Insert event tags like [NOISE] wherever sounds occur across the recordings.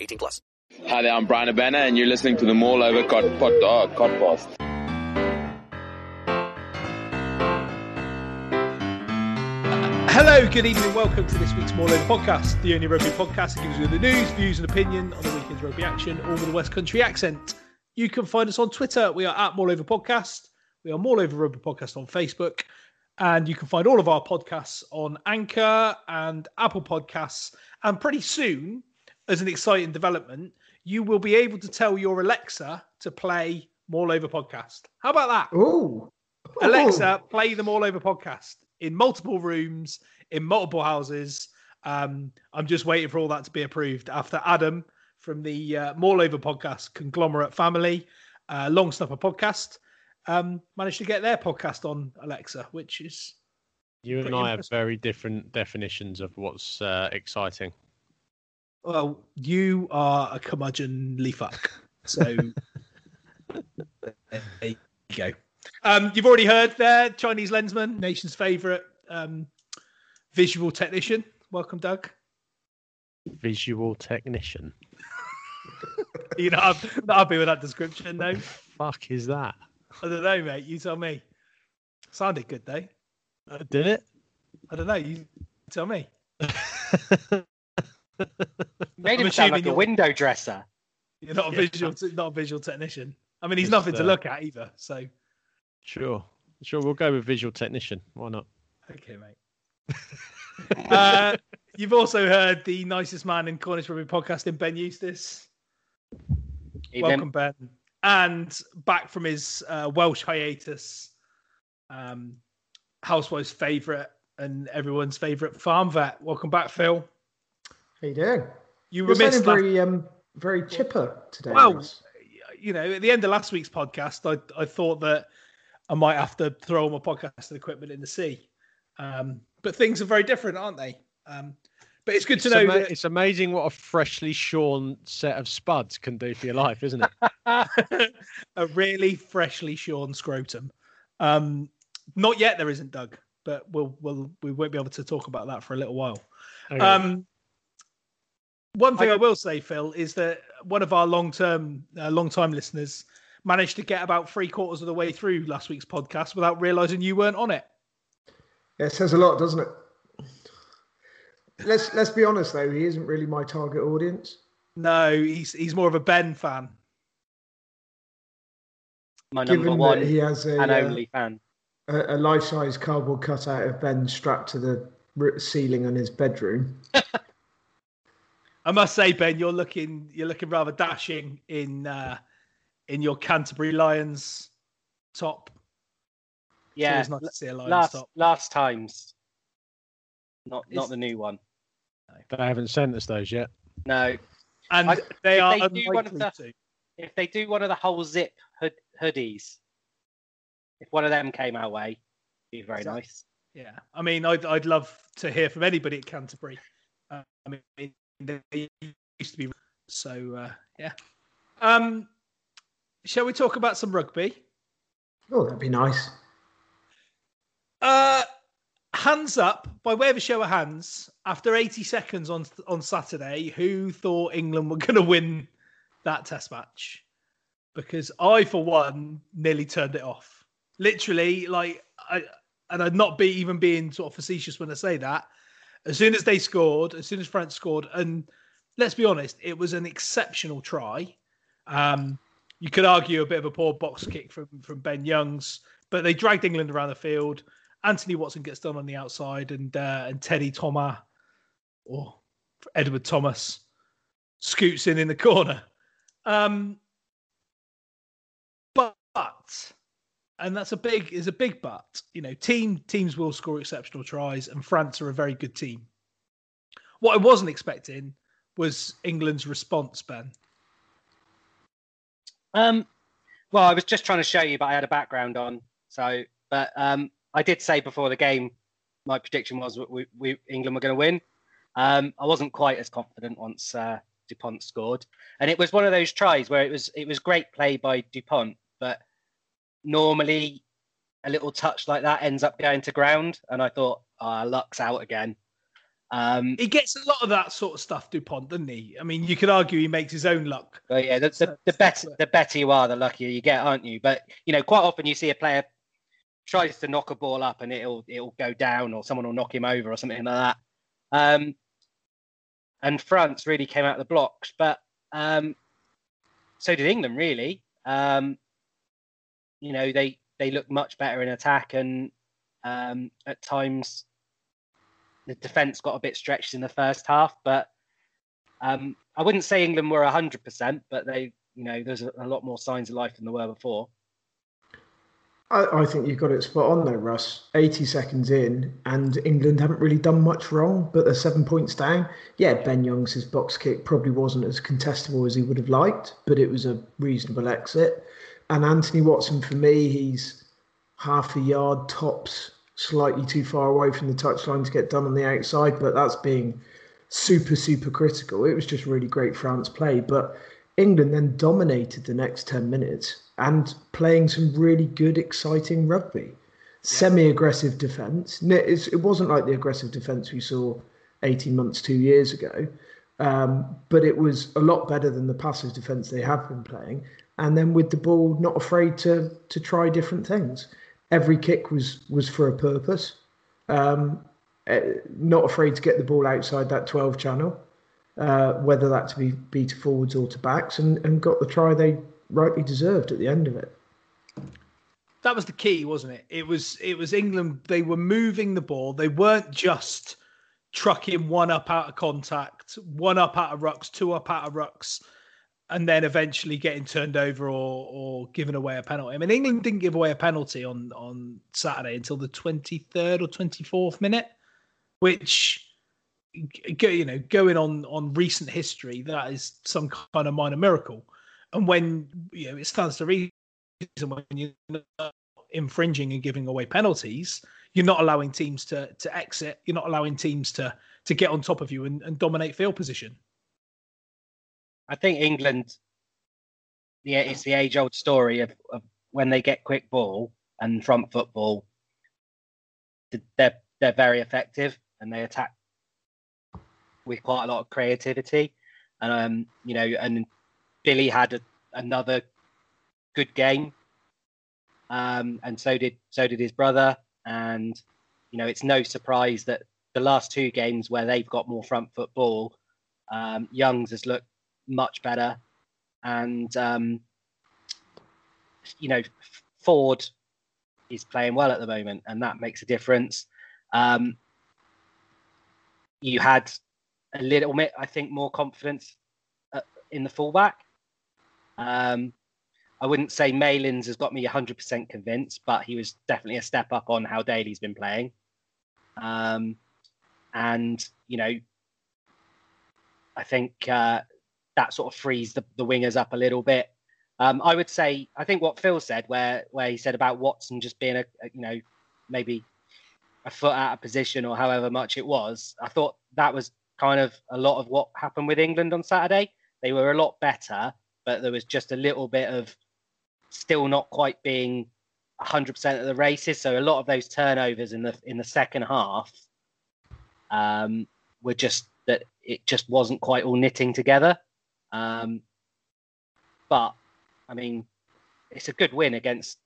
18 plus. Hi there, I'm Brian Abena and you're listening to the Mall Over Cod, pod, uh, Podcast. Hello, good evening, welcome to this week's More Over Podcast, the only rugby podcast that gives you the news, views, and opinion on the weekend's rugby action, all with a West Country accent. You can find us on Twitter. We are at More Over Podcast. We are More Over Rugby Podcast on Facebook. And you can find all of our podcasts on Anchor and Apple Podcasts. And pretty soon, as an exciting development, you will be able to tell your Alexa to play More Over Podcast. How about that? Ooh. Alexa, play the All Over podcast in multiple rooms, in multiple houses. Um, I'm just waiting for all that to be approved after Adam from the uh, More Over podcast conglomerate family, uh, Long Snapper podcast, um, managed to get their podcast on Alexa, which is. You and I have very different definitions of what's uh, exciting. Well, you are a curmudgeonly fuck. So [LAUGHS] there you go. Um, you've already heard there, Chinese lensman, nation's favourite um, visual technician. Welcome, Doug. Visual technician. you know, I'm not happy with that description, no. Fuck is that? I don't know, mate. You tell me. Sounded good, though. Uh, did it? I don't know. You tell me. [LAUGHS] [LAUGHS] Made him sound like a window dresser. You're not a visual, not a visual technician. I mean, he's Just, nothing to uh, look at either. So. Sure, sure. We'll go with visual technician. Why not? Okay, mate. [LAUGHS] uh, you've also heard the nicest man in Cornish Rugby podcasting, Ben Eustace. Evening. Welcome, Ben. And back from his uh, Welsh hiatus, um, Housewife's favourite and everyone's favourite farm vet. Welcome back, Phil. How you doing? You were missed very, um, very chipper today. Well, you know, at the end of last week's podcast, I, I thought that I might have to throw all my podcasting equipment in the sea. Um, but things are very different, aren't they? Um, but it's good to it's know. Ama- that... It's amazing what a freshly shorn set of spuds can do for your life, isn't it? [LAUGHS] a really freshly shorn scrotum. Um, not yet, there isn't, Doug. But we'll we'll we won't be able to talk about that for a little while. Okay. Um, one thing I, I, will say, Phil, is that one of our long-term, uh, long-time listeners managed to get about three quarters of the way through last week's podcast without realizing you weren't on it. Yeah, it says a lot, doesn't it? Let's let's be honest though, he isn't really my target audience. No, he's he's more of a Ben fan. My Given number one he has a, and only uh, fan. A, a life-size cardboard cutout of Ben strapped to the ceiling in his bedroom. [LAUGHS] I must say, Ben, you're looking you're looking rather dashing in uh, in your Canterbury Lions top. Yeah, nice to see a Lions last top. last times, not it's... not the new one. They haven't sent us those yet. No, and I, they are they do one of the, to. If they do one of the whole zip hood, hoodies, if one of them came our way, be very exactly. nice. Yeah, I mean, I'd I'd love to hear from anybody at Canterbury. Uh, I mean, they used to be so. Uh, yeah, Um, shall we talk about some rugby? Oh, that'd be nice. Uh, hands up, by way of a show of hands, after 80 seconds on on Saturday, who thought England were going to win that test match? Because I, for one, nearly turned it off. Literally, like, I, and I'd not be even being sort of facetious when I say that. As soon as they scored, as soon as France scored, and let's be honest, it was an exceptional try. Um, you could argue a bit of a poor box kick from from Ben Youngs, but they dragged England around the field. Anthony Watson gets done on the outside, and uh, and Teddy Thomas or Edward Thomas scoots in in the corner. Um, but, and that's a big is a big but. You know, team teams will score exceptional tries, and France are a very good team. What I wasn't expecting was England's response, Ben. Um, well, I was just trying to show you, but I had a background on. So, but um, I did say before the game, my prediction was we, we England were going to win. Um, I wasn't quite as confident once uh, Dupont scored, and it was one of those tries where it was it was great play by Dupont, but normally a little touch like that ends up going to ground, and I thought, ah, oh, luck's out again. Um, he gets a lot of that sort of stuff, Dupont, doesn't he? I mean, you could argue he makes his own luck. But yeah, the, the, the better the better you are, the luckier you get, aren't you? But you know, quite often you see a player tries to knock a ball up and it'll it'll go down, or someone will knock him over, or something like that. Um, and France really came out of the blocks, but um, so did England. Really, um, you know, they they look much better in attack, and um, at times the defence got a bit stretched in the first half, but um, I wouldn't say England were hundred percent, but they, you know, there's a, a, lot more signs of life than there were before. I, I, think you've got it spot on there, Russ. 80 seconds in, and England haven't really done much wrong, but they're seven points down. Yeah, Ben Youngs' box kick probably wasn't as contestable as he would have liked, but it was a reasonable exit. And Anthony Watson, for me, he's half a yard tops slightly too far away from the touchline to get done on the outside, but that's being super, super critical. It was just really great France play. But England then dominated the next 10 minutes and playing some really good, exciting rugby. Yeah. Semi aggressive defence. It wasn't like the aggressive defence we saw 18 months, two years ago, um, but it was a lot better than the passive defence they have been playing. And then with the ball, not afraid to to try different things every kick was was for a purpose. Um, uh, not afraid to get the ball outside that 12 channel, uh, whether that to be, be to forwards or to backs, and, and got the try they rightly deserved at the end of it. That was the key, wasn't it? It was it was England. They were moving the ball. They weren't just trucking one up out of contact, one up out of rucks, two up out of rucks and then eventually getting turned over or or given away a penalty. I mean, England didn't give away a penalty on on Saturday until the 23rd or 24th minute, which you know, going on on recent history, that is some kind of minor miracle. And when you know it stands to reason when you're infringing and giving away penalties, you're not allowing teams to to exit. You're not allowing teams to to get on top of you and, and dominate field position. I think England, yeah, it's the age old story of, of when they get quick ball and front football, they're they're very effective and they attack with quite a lot of creativity. And um, you know, and Billy had a, another good game, um, and so did so did his brother. And you know, it's no surprise that the last two games where they've got more front football, um, Youngs has looked much better. And, um, you know, Ford is playing well at the moment, and that makes a difference. Um, you had a little bit, I think, more confidence uh, in the fullback. Um, I wouldn't say Malins has got me 100% convinced, but he was definitely a step up on how Daly's been playing. Um, and, you know, I think uh, that sort of frees the, the wingers up a little bit. Um, I would say I think what Phil said, where where he said about Watson just being a, a, you know maybe a foot out of position or however much it was. I thought that was kind of a lot of what happened with England on Saturday. They were a lot better, but there was just a little bit of still not quite being 100% of the races. So a lot of those turnovers in the in the second half um, were just that it just wasn't quite all knitting together. Um, but I mean, it's a good win against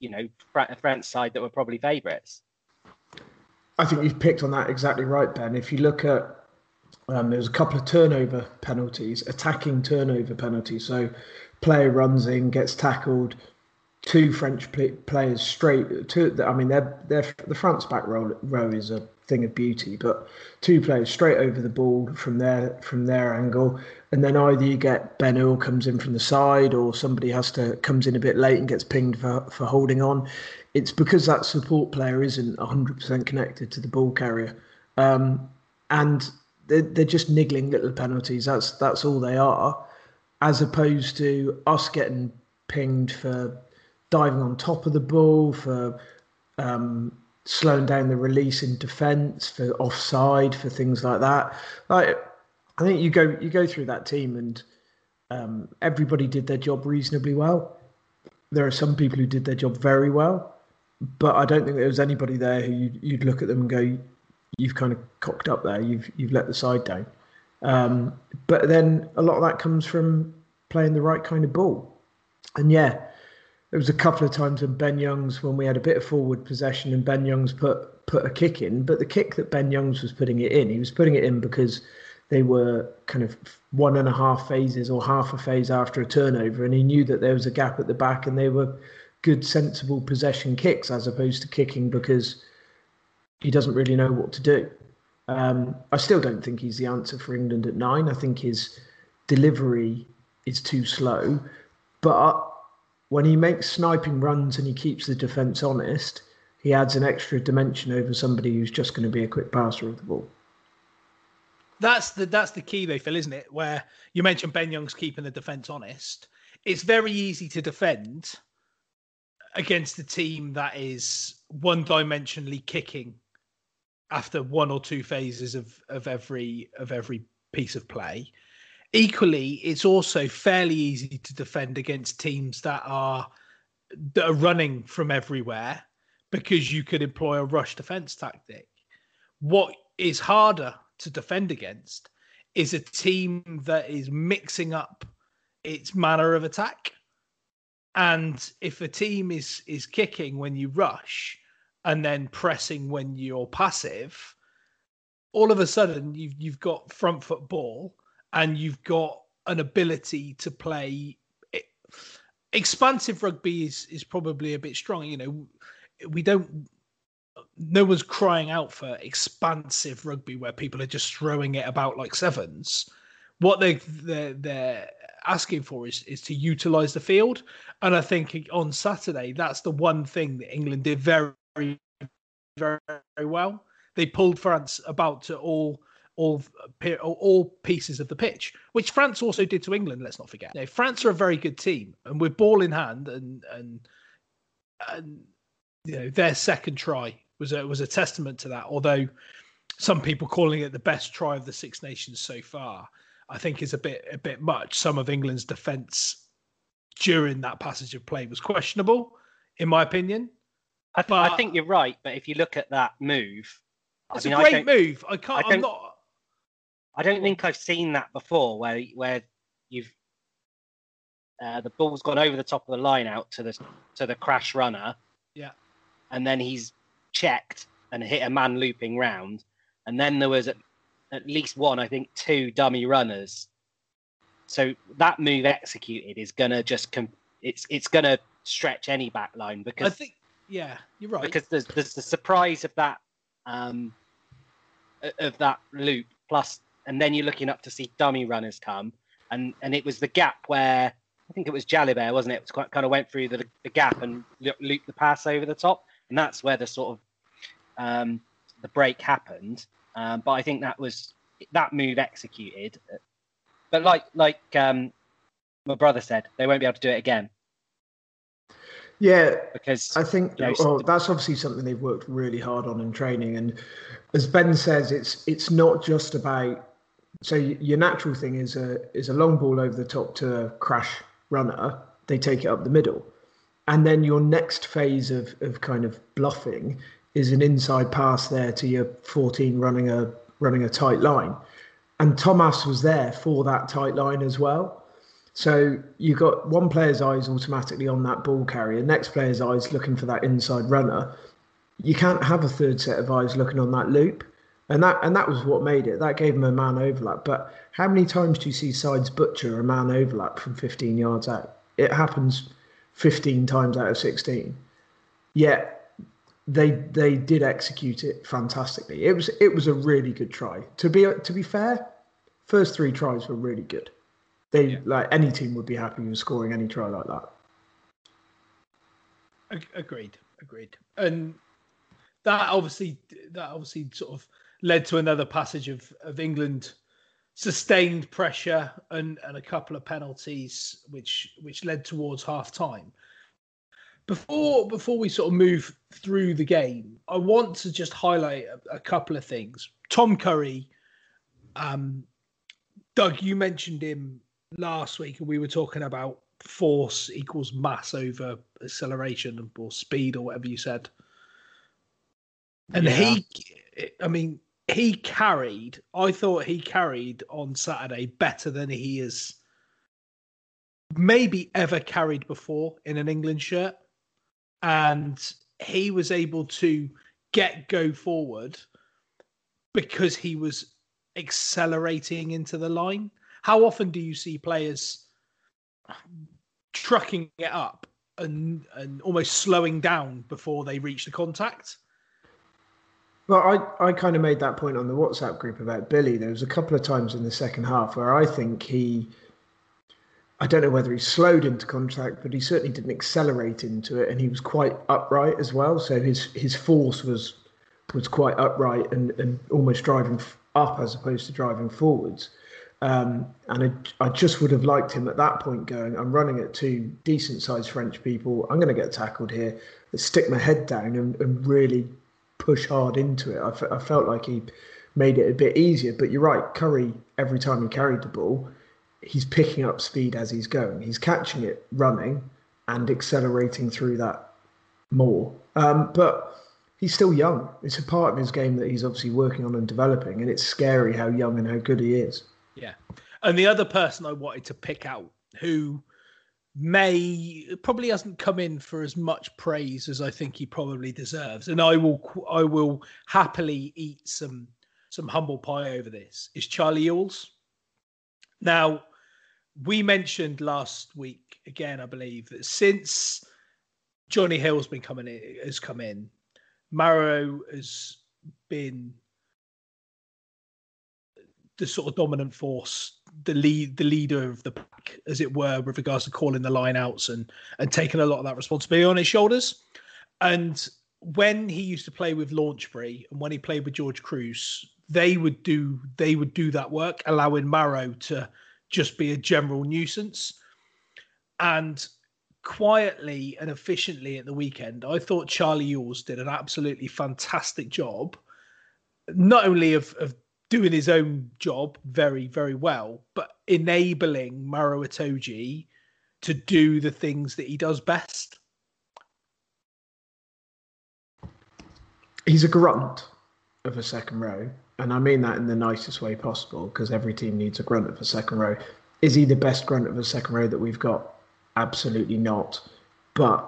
you know a France side that were probably favourites. I think you've picked on that exactly right, Ben. If you look at um, there's a couple of turnover penalties, attacking turnover penalties. So player runs in, gets tackled, two French players straight. Two, I mean, they're, they're, the France back row, row is a thing of beauty, but two players straight over the ball from their from their angle, and then either you get Ben Earl comes in from the side, or somebody has to comes in a bit late and gets pinged for for holding on. It's because that support player isn't 100% connected to the ball carrier, um, and they're, they're just niggling little penalties. That's that's all they are, as opposed to us getting pinged for diving on top of the ball, for um, slowing down the release in defence, for offside, for things like that. Like, I think you go you go through that team and um, everybody did their job reasonably well. There are some people who did their job very well, but I don't think there was anybody there who you'd, you'd look at them and go, "You've kind of cocked up there. You've you've let the side down." Um, but then a lot of that comes from playing the right kind of ball. And yeah, there was a couple of times when Ben Youngs, when we had a bit of forward possession, and Ben Youngs put put a kick in. But the kick that Ben Youngs was putting it in, he was putting it in because they were kind of one and a half phases or half a phase after a turnover, and he knew that there was a gap at the back, and they were good, sensible possession kicks as opposed to kicking because he doesn't really know what to do. Um, I still don't think he's the answer for England at nine. I think his delivery is too slow, but when he makes sniping runs and he keeps the defence honest, he adds an extra dimension over somebody who's just going to be a quick passer of the ball. That's the that's the key though, Phil, isn't it? Where you mentioned Ben Youngs keeping the defence honest. It's very easy to defend against a team that is one dimensionally kicking after one or two phases of, of every of every piece of play equally, it's also fairly easy to defend against teams that are that are running from everywhere because you could employ a rush defense tactic. What is harder to defend against is a team that is mixing up its manner of attack. And if a team is is kicking when you rush and then pressing when you're passive, all of a sudden you've you've got front foot ball and you've got an ability to play expansive rugby is is probably a bit strong you know we don't no one's crying out for expansive rugby where people are just throwing it about like sevens. What they they're, they're asking for is is to utilize the field. And i think on saturday that's the one thing that england did very very very well. They pulled france about to all all all pieces of the pitch, which France also did to England. Let's not forget. You know, France are a very good team, and with ball in hand, and and and you know their second try was a was a testament to that. Although some people calling it the best try of the Six Nations so far, I think is a bit a bit much. Some of England's defence during that passage of play was questionable, in my opinion. I, th- but, I think you're right, but if you look at that move, it's I mean, a great I move. I can't. I am not. I don't think I've seen that before, where where you've uh, the ball's gone over the top of the line out to the to the crash runner. Yeah. And then he's checked and hit a man looping round, and then there was at, at least one, I think, two dummy runners. So that move executed is gonna just it's it's gonna stretch any back line because I think yeah, you're right. Because there's there's the surprise of that um of that loop plus and then you're looking up to see dummy runners come, and and it was the gap where I think it was Jalibert, wasn't it? It quite, kind of went through the, the gap and looped the pass over the top, and that's where the sort of um, the break happened. Um, but I think that was that move executed. But like like um, my brother said, they won't be able to do it again. Yeah, because I think you know, that's obviously something they've worked really hard on in training. And as Ben says, it's it's not just about so your natural thing is a is a long ball over the top to a crash runner. They take it up the middle, and then your next phase of of kind of bluffing is an inside pass there to your 14 running a running a tight line, and Thomas was there for that tight line as well. So you've got one player's eyes automatically on that ball carrier, next player's eyes looking for that inside runner. You can't have a third set of eyes looking on that loop. And that and that was what made it. That gave him a man overlap. But how many times do you see sides butcher a man overlap from 15 yards out? It happens 15 times out of 16. Yet they they did execute it fantastically. It was it was a really good try. To be to be fair, first three tries were really good. They yeah. like any team would be happy with scoring any try like that. Agreed, agreed. And that obviously that obviously sort of led to another passage of of England sustained pressure and, and a couple of penalties which which led towards half time. Before before we sort of move through the game, I want to just highlight a, a couple of things. Tom Curry, um, Doug, you mentioned him last week, and we were talking about force equals mass over acceleration or speed or whatever you said. And yeah. he, I mean, he carried. I thought he carried on Saturday better than he has maybe ever carried before in an England shirt, and he was able to get go forward because he was accelerating into the line. How often do you see players trucking it up and and almost slowing down before they reach the contact? Well, I, I kind of made that point on the WhatsApp group about Billy. There was a couple of times in the second half where I think he, I don't know whether he slowed into contact, but he certainly didn't accelerate into it, and he was quite upright as well. So his his force was was quite upright and, and almost driving up as opposed to driving forwards. Um, and I, I, just would have liked him at that point going, I'm running at two decent sized French people. I'm going to get tackled here. Let's stick my head down and, and really push hard into it. I, f- I felt like he made it a bit easier. But you're right, Curry, every time he carried the ball, he's picking up speed as he's going. He's catching it running and accelerating through that more. Um, but he's still young. It's a part of his game that he's obviously working on and developing. And it's scary how young and how good he is. Yeah. And the other person I wanted to pick out who may probably hasn't come in for as much praise as I think he probably deserves, and I will I will happily eat some some humble pie over this. Is Charlie Ewels? Now, we mentioned last week again, I believe that since Johnny Hill's been coming in, has come in, Maro has been the sort of dominant force, the lead, the leader of the pack, as it were, with regards to calling the lineouts and and taking a lot of that responsibility on his shoulders. And when he used to play with Launchbury and when he played with George Kruis, they would do they would do that work, allowing Maro to just be a general nuisance. And quietly and efficiently at the weekend, I thought Charlie Ewels did an absolutely fantastic job, not only of, of doing his own job very, very well, but enabling Maro Itoje to do the things that he does best. He's a grunt of a second row, and I mean that in the nicest way possible because every team needs a grunt of a second row. Is he the best grunt of a second row that we've got? Absolutely not. But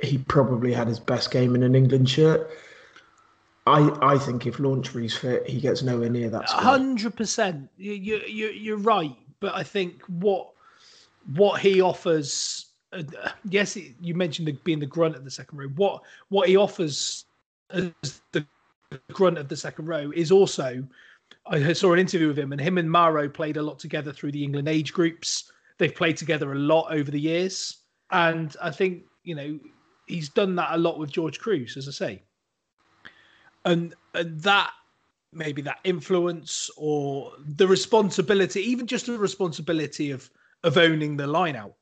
he probably had his best game in an England shirt I, I think if Launchbury's fit, he gets nowhere near that. Hundred percent. You you you're right, but I think what what he offers. Uh, yes, you mentioned the, being the grunt of the second row. What what he offers as the grunt of the second row is also. I saw an interview with him, and him and Maro played a lot together through the England age groups. They've played together a lot over the years, and I think you know he's done that a lot with George Kruis, as I say and and that maybe that influence or the responsibility, even just the responsibility of of owning the line out.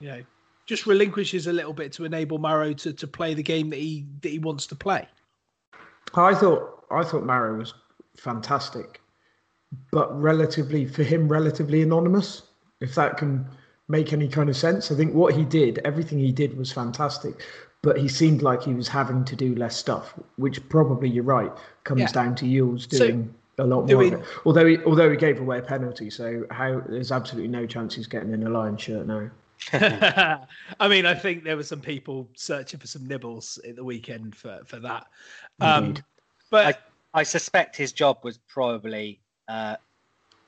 You know, just relinquishes a little bit to enable Maro to, to play the game that he that he wants to play. I thought I thought Maro was fantastic, but relatively for him, relatively anonymous. If that can make any kind of sense, I think what he did, everything he did was fantastic, but he seemed like he was having to do less stuff, which probably you're right comes Yeah. down to Ewels So, doing a lot more doing- of it. Although he, although he gave away a penalty, so how there's absolutely no chance he's getting in a Lion shirt now. [LAUGHS] [LAUGHS] I mean, I think there were some people searching for some nibbles at the weekend for for that. Um, Indeed. but I suspect his job was probably uh,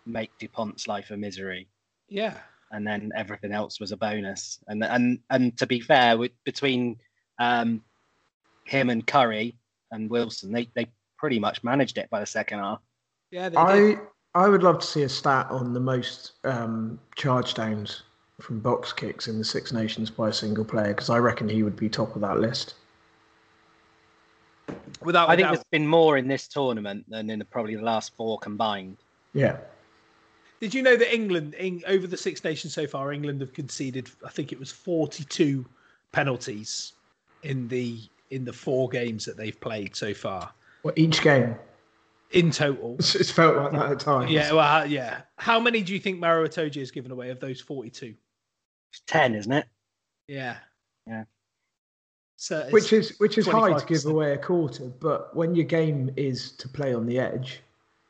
make Dupont's life a misery, yeah, and then everything else was a bonus. And and and to be fair, with, between um, him and Curry and Wilson, they they pretty much managed it by the second half. yeah, they I did. I would love to see a stat on the most um, charge downs from box kicks in the Six Nations by a single player because I reckon he would be top of that list. Without, I think without- there's been more in this tournament than in the, probably the last four combined. Yeah. Did you know that England, in, over the Six Nations so far, England have conceded, I think it was 42 penalties in the in the four games that they've played so far Well, each game, in total. it's, it's felt like that at times. Yeah, well, uh, yeah. How many do you think Maro Itoje has given away of those 42? It's ten, isn't it? Yeah. Yeah. So which is which is high to give away a quarter, but when your game is to play on the edge,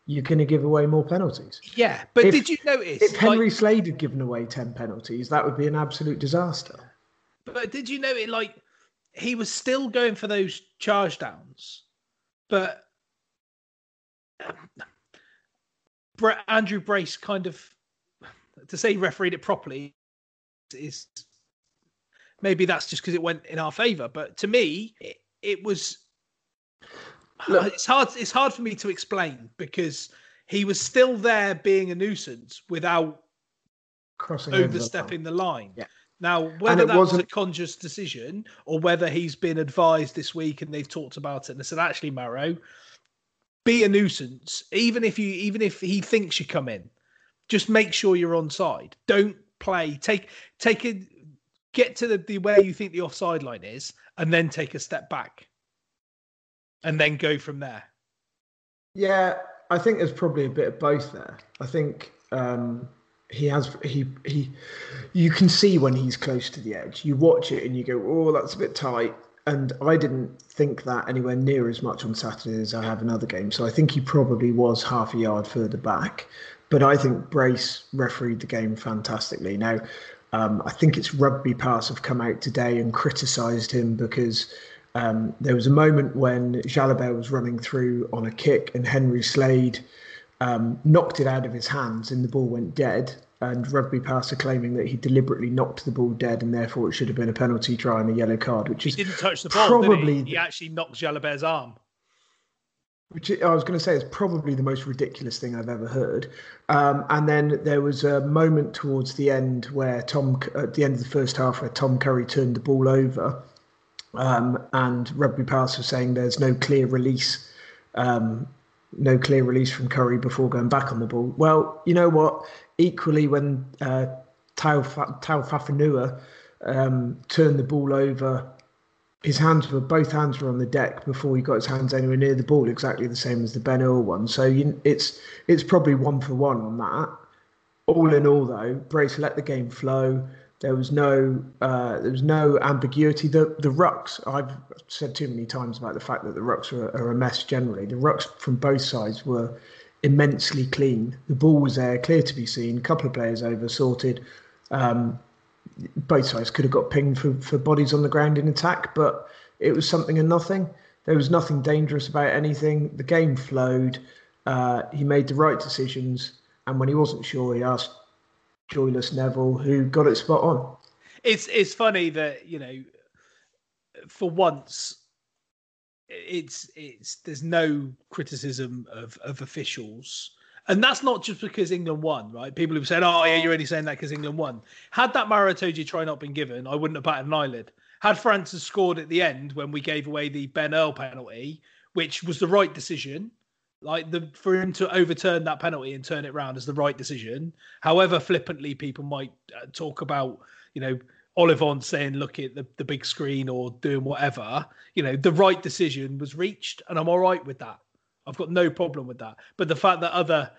you're going to give away more penalties. Yeah, but If- did you notice? If Henry like- Slade had given away ten penalties, that would be an absolute disaster. But did you know it? Like he was still going for those charge downs, but um, Andrew Brace kind of to say he refereed it properly is maybe that's just because it went in our favour. But to me, it, it was. Look- it's hard. It's hard for me to explain because he was still there being a nuisance without Crossing over the line. overstepping the line. Yeah. Now, whether that was a conscious decision or whether he's been advised this week and they've talked about it and they said, actually, Maro, be a nuisance. Even if you, even if he thinks you come in, just make sure you're on side. Don't play. Take, take a, get to the, the where you think the offside line is, and then take a step back, and then go from there. Yeah, I think there's probably a bit of both there. I think um, he has he he you can see when he's close to the edge. You watch it and you go, "Oh, that's a bit tight." And I didn't think that anywhere near as much on Saturday as I have in other games. So I think he probably was half a yard further back. But I think Brace refereed the game fantastically. Now, um, I think it's Rugby Pass have come out today and criticised him because um, there was a moment when Jalibert was running through on a kick and Henry Slade um, knocked it out of his hands and the ball went dead. And Rugby Pass are claiming that he deliberately knocked the ball dead and therefore it should have been a penalty try and a yellow card, which He is didn't touch the ball. probably he? he actually knocked Jalibert's arm. which I was going to say is probably the most ridiculous thing I've ever heard. Um, and then there was a moment towards the end where Tom, at the end of the first half, where Tom Curry turned the ball over, um, and Rugby Pass was saying there's no clear release, um, no clear release from Curry before going back on the ball. Well, you know what? Equally, when uh, Tau Fa- Taofifénua um, turned the ball over his hands were both hands were on the deck before he got his hands anywhere near the ball, exactly the same as the Ben Earl one. So you, it's it's probably one for one on that. All in all, though, Brace let the game flow. There was no uh, there was no ambiguity. The the rucks I've said too many times about the fact that the rucks are, are a mess generally. The rucks from both sides were immensely clean. The ball was there, clear to be seen. A couple of players over, sorted. Um, both sides could have got pinged for, for bodies on the ground in attack, but it was something and nothing. There was nothing dangerous about anything. The game flowed. Uh, he made the right decisions, and when he wasn't sure, he asked Joyless Neville, who got it spot on. it's it's funny that you know for once it's it's there's no criticism of of officials and that's not just because England won, right? People have said, "Oh, yeah, you're only saying that because England won." Had that Maro Itoje try not been given, I wouldn't have batted an eyelid. Had Francis scored at the end when we gave away the Ben Earl penalty, which was the right decision, like the for him to overturn that penalty and turn it round is the right decision. However flippantly people might uh, talk about, you know, Ollivon saying look at the, the big screen or doing whatever, you know, the right decision was reached and I'm all right with that. I've got no problem with that. But the fact that other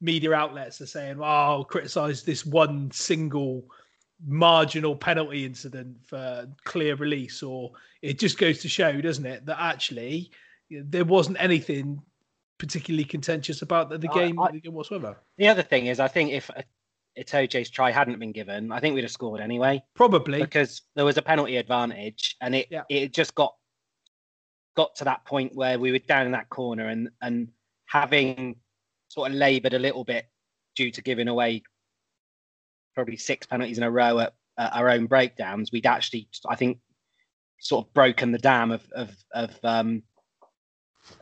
media outlets are saying, "Well, I'll criticise this one single marginal penalty incident for clear release," or it just goes to show, doesn't it, that actually there wasn't anything particularly contentious about the, the game, I, the game whatsoever. The other thing is, I think if Itoje's try hadn't been given, I think we'd have scored anyway. Probably because there was a penalty advantage, and it Yeah. it just got got to that point where we were down in that corner, and and having sort of laboured a little bit due to giving away probably six penalties in a row at, at our own breakdowns, we'd actually, I think, sort of broken the dam of of of um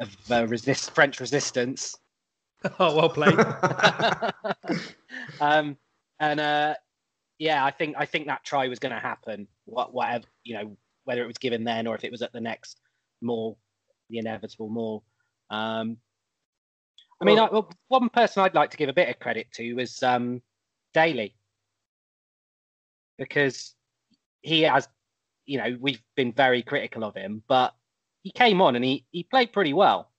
of uh, resist French resistance. [LAUGHS] oh, well played. [LAUGHS] um, and uh, yeah, I think I think that try was going to happen. What whatever you know, whether it was given then or if it was at the next more the inevitable more. Um, I mean, I, well, one person I'd like to give a bit of credit to was um, Daly because he has, you know, we've been very critical of him, but he came on and he he played pretty well.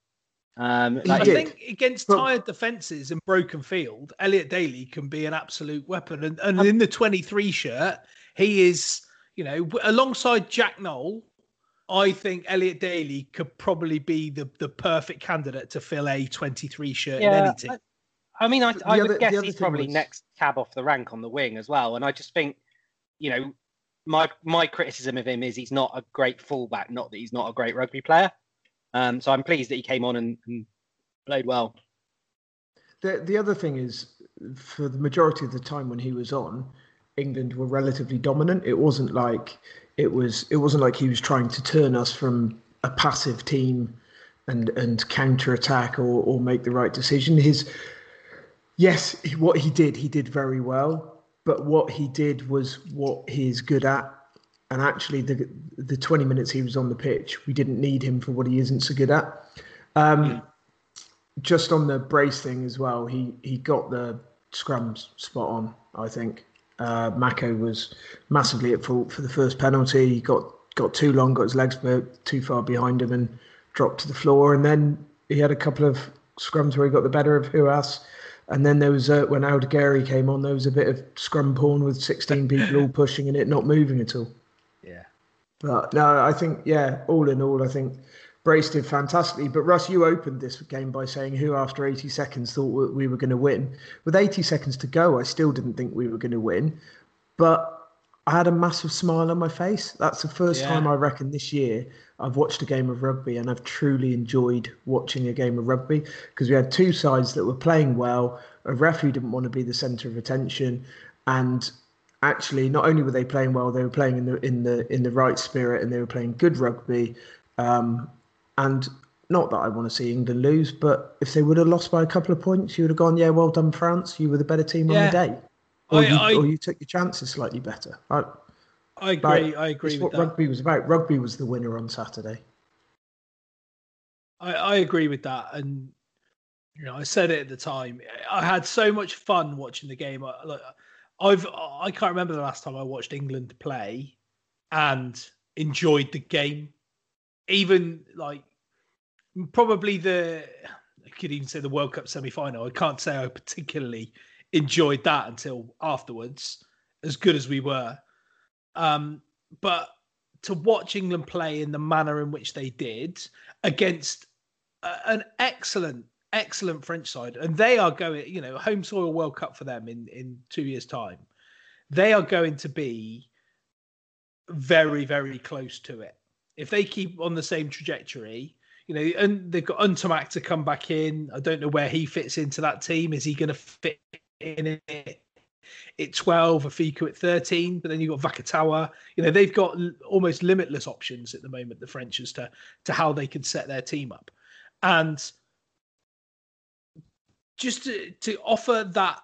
Um, I think against tired defences and broken field, Elliot Daly can be an absolute weapon. And, and in the 23 shirt, he is, you know, alongside Jack Nowell, I think Elliot Daly could probably be the, the perfect candidate to fill a 23 shirt in any team. I, I mean, I, The I other- would guess he's probably was- next cab off the rank on the wing as well. And I just think, you know, my my criticism of him is he's not a great fullback, not that he's not a great rugby player. Um, so I'm pleased that he came on and, and played well. The the other thing is, for the majority of the time when he was on, England were relatively dominant. It wasn't like it was. It wasn't like he was trying to turn us from a passive team and and counter attack or or make the right decision. His yes, what he did, he did very well. But what he did was what he's good at. And actually, the the 20 minutes he was on the pitch, we didn't need him for what he isn't so good at. Um, just on the brace thing as well, he he got the scrums spot on. I think uh, Mako was massively at fault for the first penalty. He got got too long, got his legs too far behind him, and dropped to the floor. And then he had a couple of scrums where he got the better of Haouas. And then there was uh, when Aldegheri came on, there was a bit of scrum porn with 16 [LAUGHS] people all pushing and it not moving at all. Yeah. But no, I think yeah, all in all, I think Brace did fantastically. But Russ, you opened this game by saying who after 80 seconds thought we were going to win. With 80 seconds to go, I still didn't think we were going to win, but I had a massive smile on my face. That's the first Yeah. time I reckon this year I've watched a game of rugby and I've truly enjoyed watching a game of rugby because we had two sides that were playing well, a ref who didn't want to be the centre of attention, and actually not only were they playing well, they were playing in the in the in the right spirit and they were playing good rugby. Um, and not that I want to see England lose, but if they would have lost by a couple of points, you would have gone, yeah, well done, France. You were the better team on the day, or, I- you, I- or you took your chances slightly better. I, I agree. I agree it's what that. rugby was about. Rugby was the winner on Saturday. I, I agree with that, and you know, I said it at the time. I had so much fun watching the game. I, like, I've I can't remember the last time I watched England play and enjoyed the game. Even like probably the I could even say the World Cup semi final. I can't say I particularly enjoyed that until afterwards, as good as we were. Um, but to watch England play in the manner in which they did against a- an excellent, excellent French side, and they are going, you know, home soil World Cup for them in in two years' time. They are going to be very, very close to it if they keep on the same trajectory. You know, and they've got Ntamack to come back in. I don't know where he fits into that team. Is he going to fit in it at 12, Afiku at 13? But then you've got Vakatawa. You know, they've got almost limitless options at the moment, the French, as to, to how they can set their team up. And just to, to offer that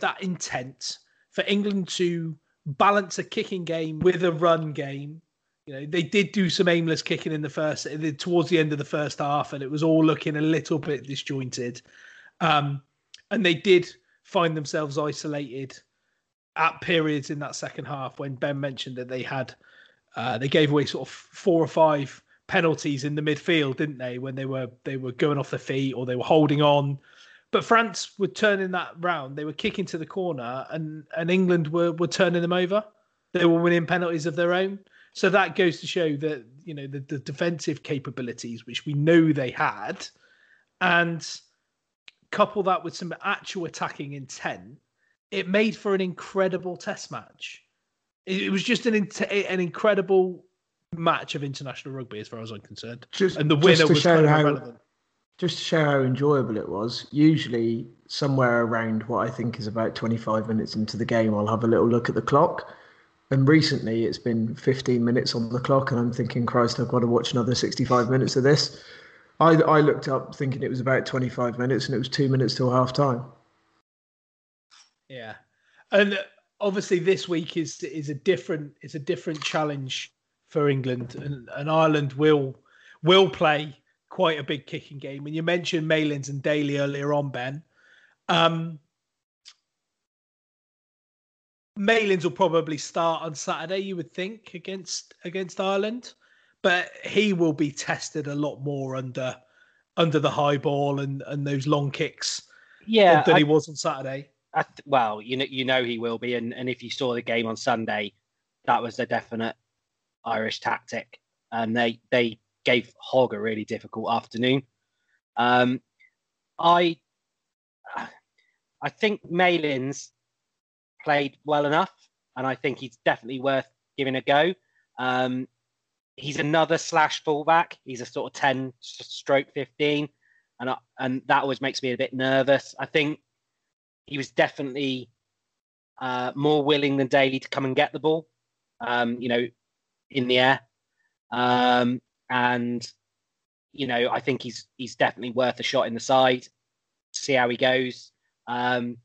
that intent for England to balance a kicking game with a run game. You know, they did do some aimless kicking in the first towards the end of the first half, and it was all looking a little bit disjointed. Um, and they did find themselves isolated at periods in that second half when Ben mentioned that they had uh, they gave away sort of four or five penalties in the midfield, didn't they? When they were they were going off their feet or they were holding on. But France were turning that round. They were kicking to the corner, and and England were were turning them over. They were winning penalties of their own. So that goes to show that you know the, the defensive capabilities, which we know they had, and couple that with some actual attacking intent, it made for an incredible test match. It, it was just an an incredible match of international rugby, as far as I'm concerned. Just, and the winner was kind of how, irrelevant. Just to show how enjoyable it was, usually somewhere around what I think is about 25 minutes into the game, I'll have a little look at the clock. And recently it's been 15 minutes on the clock, and I'm thinking, Christ, I've got to watch another 65 minutes of this. I, I looked up thinking it was about 25 minutes, and it was two minutes till half time. Yeah. And obviously this week is is a different it's a different challenge for England and, and Ireland will will play quite a big kicking game. And you mentioned Malins and Daly earlier on, Ben. Um, Malins will probably start on Saturday, you would think, against against Ireland, but he will be tested a lot more under under the high ball and and those long kicks. Yeah, than I, he was on Saturday. I, well, you know, you know he will be, and and if you saw the game on Sunday, that was a definite Irish tactic, and they they gave Hogg a really difficult afternoon. Um, I I think Malins played well enough, and I think he's definitely worth giving a go. Um, he's another slash fullback. He's a sort of ten stroke fifteen, and I, and that always makes me a bit nervous. I think he was definitely uh, more willing than Daly to come and get the ball. Um, you know, in the air. Um, and you know, I think he's he's definitely worth a shot in the side. See how he goes. Um,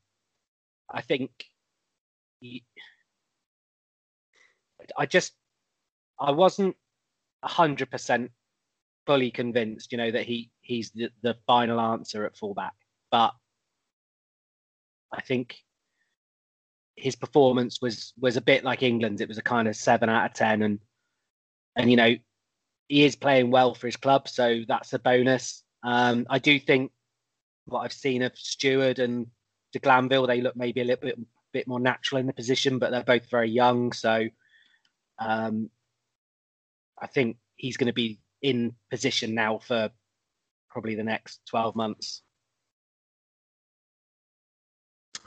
I think he, I just I wasn't hundred percent fully convinced, you know, that he he's the, the final answer at fullback. But I think his performance was was a bit like England's. It was a kind of seven out of ten, and and you know he is playing well for his club, so that's a bonus. Um, I do think what I've seen of Stewart and de Glanville, they look maybe a little bit bit more natural in the position, but they're both very young, so um, I think he's going to be in position now for probably the next twelve months.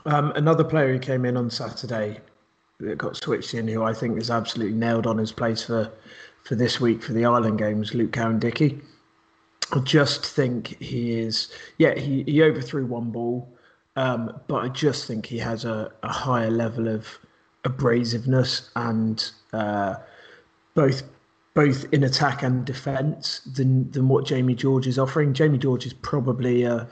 Um, another player who came in on Saturday that got switched in, who I think is absolutely nailed on his place for for this week for the Ireland games, Luke Cowan-Dickie. I just think he is, yeah, he, he overthrew one ball, um, but I just think he has a, a higher level of abrasiveness and uh, both both in attack and defence than than what Jamie George is offering. Jamie George is probably a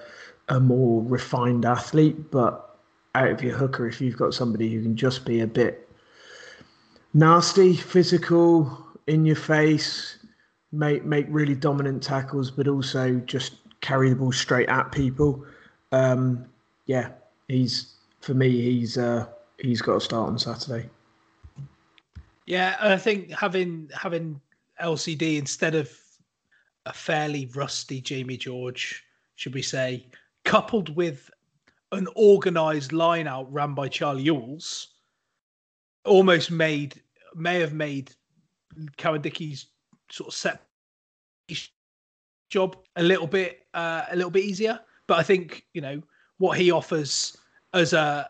a more refined athlete, but out of your hooker if you've got somebody who can just be a bit nasty, physical, in your face, make make really dominant tackles, but also just carry the ball straight at people. Um, yeah, he's for me. He's uh, he's got to start on Saturday. Yeah, I think having having LCD instead of a fairly rusty Jamie George, should we say, coupled with an organised line out ran by Charlie Ewels almost made may have made Cowan-Dickie's sort of set job a little bit uh, a little bit easier. But I think you know what he offers as a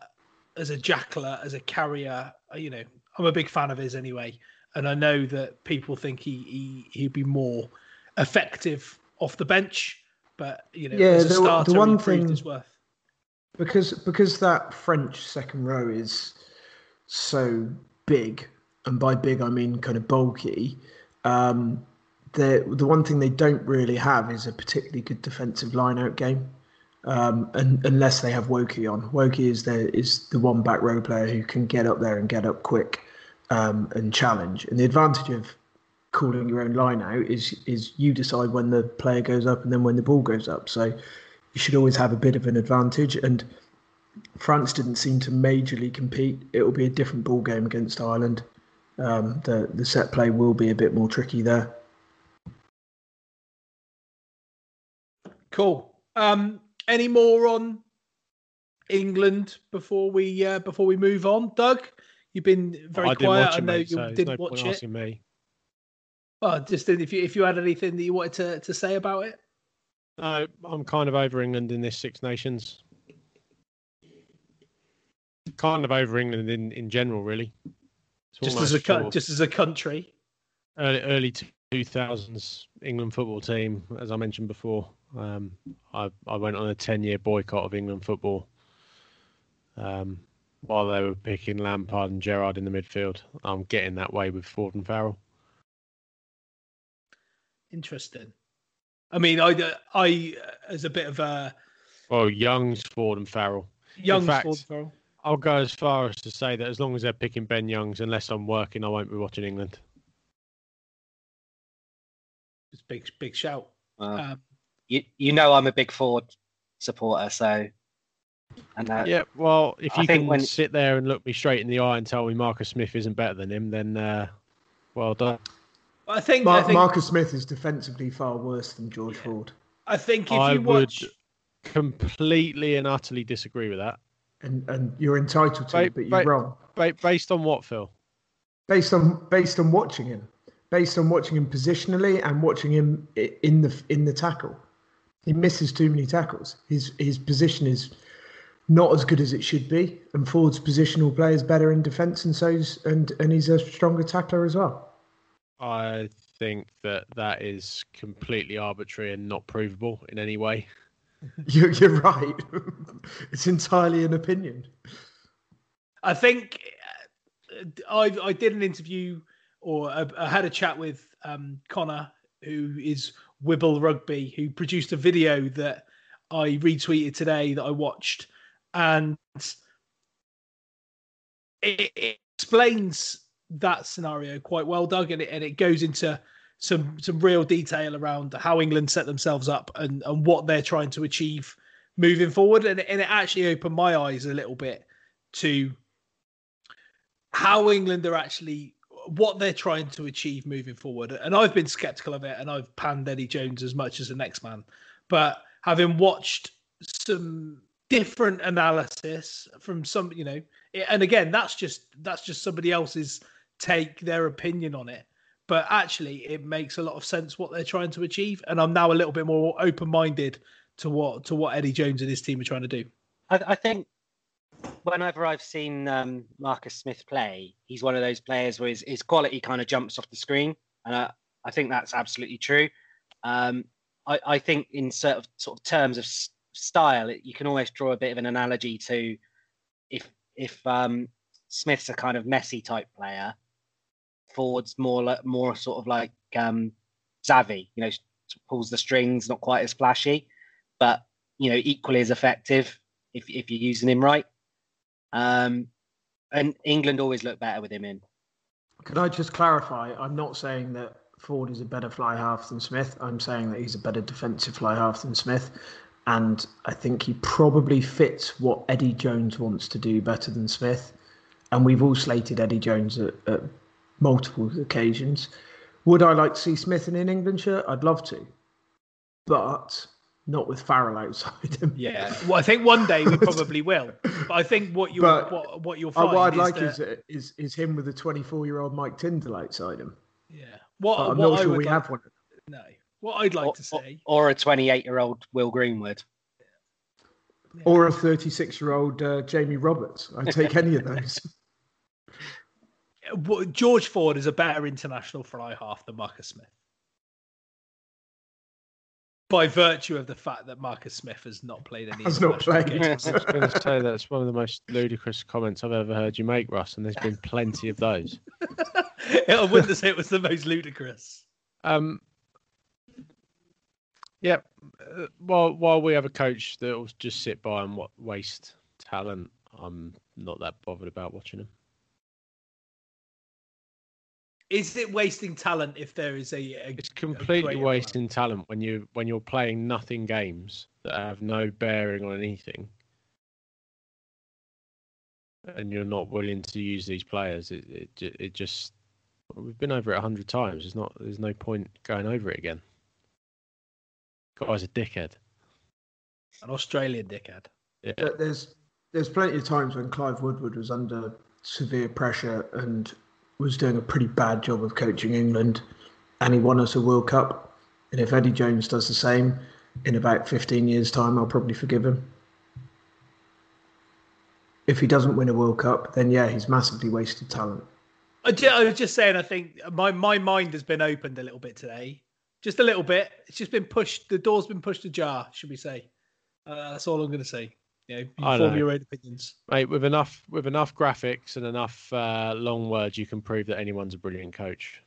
as a jackler, as a carrier. You know, I'm a big fan of his anyway, and I know that people think he, he he'd be more effective off the bench. But you know, yeah, as a the, starter, the one thing his worth because because that French second row is so big, and by big I mean kind of bulky. Um, the the one thing they don't really have is a particularly good defensive line out game, um, and, unless they have Woki on. Woki is the is the one back row player who can get up there and get up quick um, and challenge. And the advantage of calling your own line out is is you decide when the player goes up and then when the ball goes up. So you should always have a bit of an advantage. And France didn't seem to majorly compete. It will be a different ball game against Ireland. Um, the the set play will be a bit more tricky there. Cool. Um, any more on England before we uh, before we move on? Doug, you've been very quiet. I know mate, you so didn't no watch it. me. Oh, just if you if you had anything that you wanted to, to say about it. No, I'm kind of over England in this Six Nations. Kind of over England in, in general, really. It's Just as a just as a country. early, early 2000s England football team, as I mentioned before. Um, I, I went on a 10 year boycott of England football um, while they were picking Lampard and Gerrard in the midfield. I'm getting that way with Ford and Farrell. Interesting. I mean, I I as a bit of a Well, Young's Ford and Farrell. young in fact, Ford Farrell. I'll go as far as to say that as long as they're picking Ben Youngs, unless I'm working, I won't be watching England. It's big big shout. Well, Um, you you know I'm a big Ford supporter, so and uh, Yeah, well, if you think can when- sit there and look me straight in the eye and tell me Marcus Smith isn't better than him, then uh, well done. I think Mar- I think Marcus Smith is defensively far worse than George Ford. I think if I you would watch completely and utterly disagree with that. And and you're entitled to, Ba- but you're ba- wrong. ba- based on what, Phil? Based on based on watching him, based on watching him positionally and watching him in the in the tackle, he misses too many tackles. His his position is not as good as it should be, and Ford's positional play is better in defence, and so's and and he's a stronger tackler as well. I think that that is completely arbitrary and not provable in any way. [LAUGHS] You're, you're right. [LAUGHS] it's entirely an opinion. I think uh, I I did an interview or I, I had a chat with um, Connor, who is Wibble Rugby, who produced a video that I retweeted today that I watched, and it, it explains that scenario quite well, Doug, and it, and it goes into some some real detail around how England set themselves up and and what they're trying to achieve moving forward, and, and it actually opened my eyes a little bit to how England are actually what they're trying to achieve moving forward. And I've been skeptical of it, and I've panned Eddie Jones as much as the next man. But having watched some different analysis from some, you know, and again, that's just that's just somebody else's take, their opinion on it. But actually, it makes a lot of sense what they're trying to achieve, and I'm now a little bit more open-minded to what to what Eddie Jones and his team are trying to do. I, I think whenever I've seen um, Marcus Smith play, he's one of those players where his, his quality kind of jumps off the screen, and I, I think that's absolutely true. Um, I, I think in sort of sort of terms of style, you can almost draw a bit of an analogy to if if um, Smith's a kind of messy type player, Ford's more like more sort of like um, Xavi, you know, pulls the strings, not quite as flashy, but you know, equally as effective if if you're using him right. Um, and England always look better with him in. Could I just clarify? I'm not saying that Ford is a better fly half than Smith. I'm saying that he's a better defensive fly half than Smith. And I think he probably fits what Eddie Jones wants to do better than Smith. And we've all slated Eddie Jones at, at multiple occasions. Would I like to see Smith in an England shirt? I'd love to. But not with Farrell outside him. Yeah, well, I think one day we probably will. But I think what you what what you'll Uh, find what I'd is like that, is, is is him with a 24 year old Mike Tindall outside him. yeah. What, But I'm what not I sure we like- have one. No, what I'd like Or, to say, or a 28 year old Will Greenwood. Or a 36 year old uh, Jamie Roberts. I'd take any of those. [LAUGHS] [LAUGHS] George Ford is a better international fly half than Marcus Smith. By virtue of the fact that Marcus Smith has not played any. Has not international played. games. I was going to say that's one of the most ludicrous comments I've ever heard you make, Russ, and there's been plenty of those. [LAUGHS] I wouldn't say it was the most ludicrous. Um, yeah. Uh, while while we have a coach that will just sit by and what waste talent, I'm not that bothered about watching him. Is it wasting talent if there is a? a It's completely greater wasting talent when you when you're playing nothing games that have no bearing on anything, and you're not willing to use these players. It it it just we've been over it a hundred times. There's not there's no point going over it again. Guy's a dickhead. An Australian dickhead. Yeah. There's there's plenty of times when Clive Woodward was under severe pressure and was doing a pretty bad job of coaching England, and he won us a World Cup. And if Eddie Jones does the same in about 15 years' time, I'll probably forgive him. If he doesn't win a World Cup, then yeah, he's massively wasted talent. I I was just saying, I think my, my mind has been opened a little bit today. Just a little bit. It's just been pushed. The door's been pushed ajar, should we say? Uh, that's all I'm going to say. You know, you I form know. your own opinions. Mate, with enough with enough graphics and enough uh, long words, you can prove that anyone's a brilliant coach.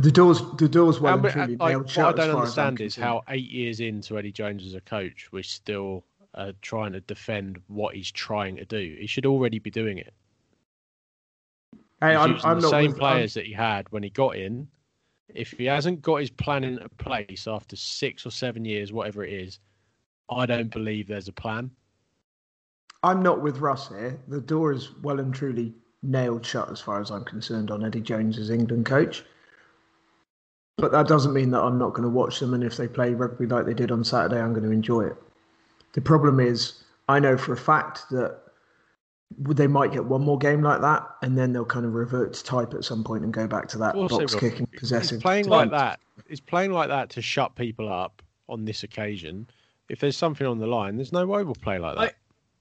The doors, the doors well How and ma- truly like, nailed what I don't far as I'm understand is how eight years into Eddie Jones as a coach, we're still uh, trying to defend what he's trying to do. He should already be doing it. Hey, He's I'm, using I'm the not same with- I'm- players that he had when he got in. If he hasn't got his plan in place after six or seven years, whatever it is, I don't believe there's a plan. I'm not with Russ here. The door is well and truly nailed shut as far as I'm concerned on Eddie Jones as England coach. But that doesn't mean that I'm not going to watch them. And if they play rugby like they did on Saturday, I'm going to enjoy it. The problem is, I know for a fact that they might get one more game like that, and then they'll kind of revert to type at some point and go back to that Of course they box will. kicking He's possessive. playing like type. that. He's playing like that to shut people up on this occasion. If there's something on the line, there's no way we'll play like that.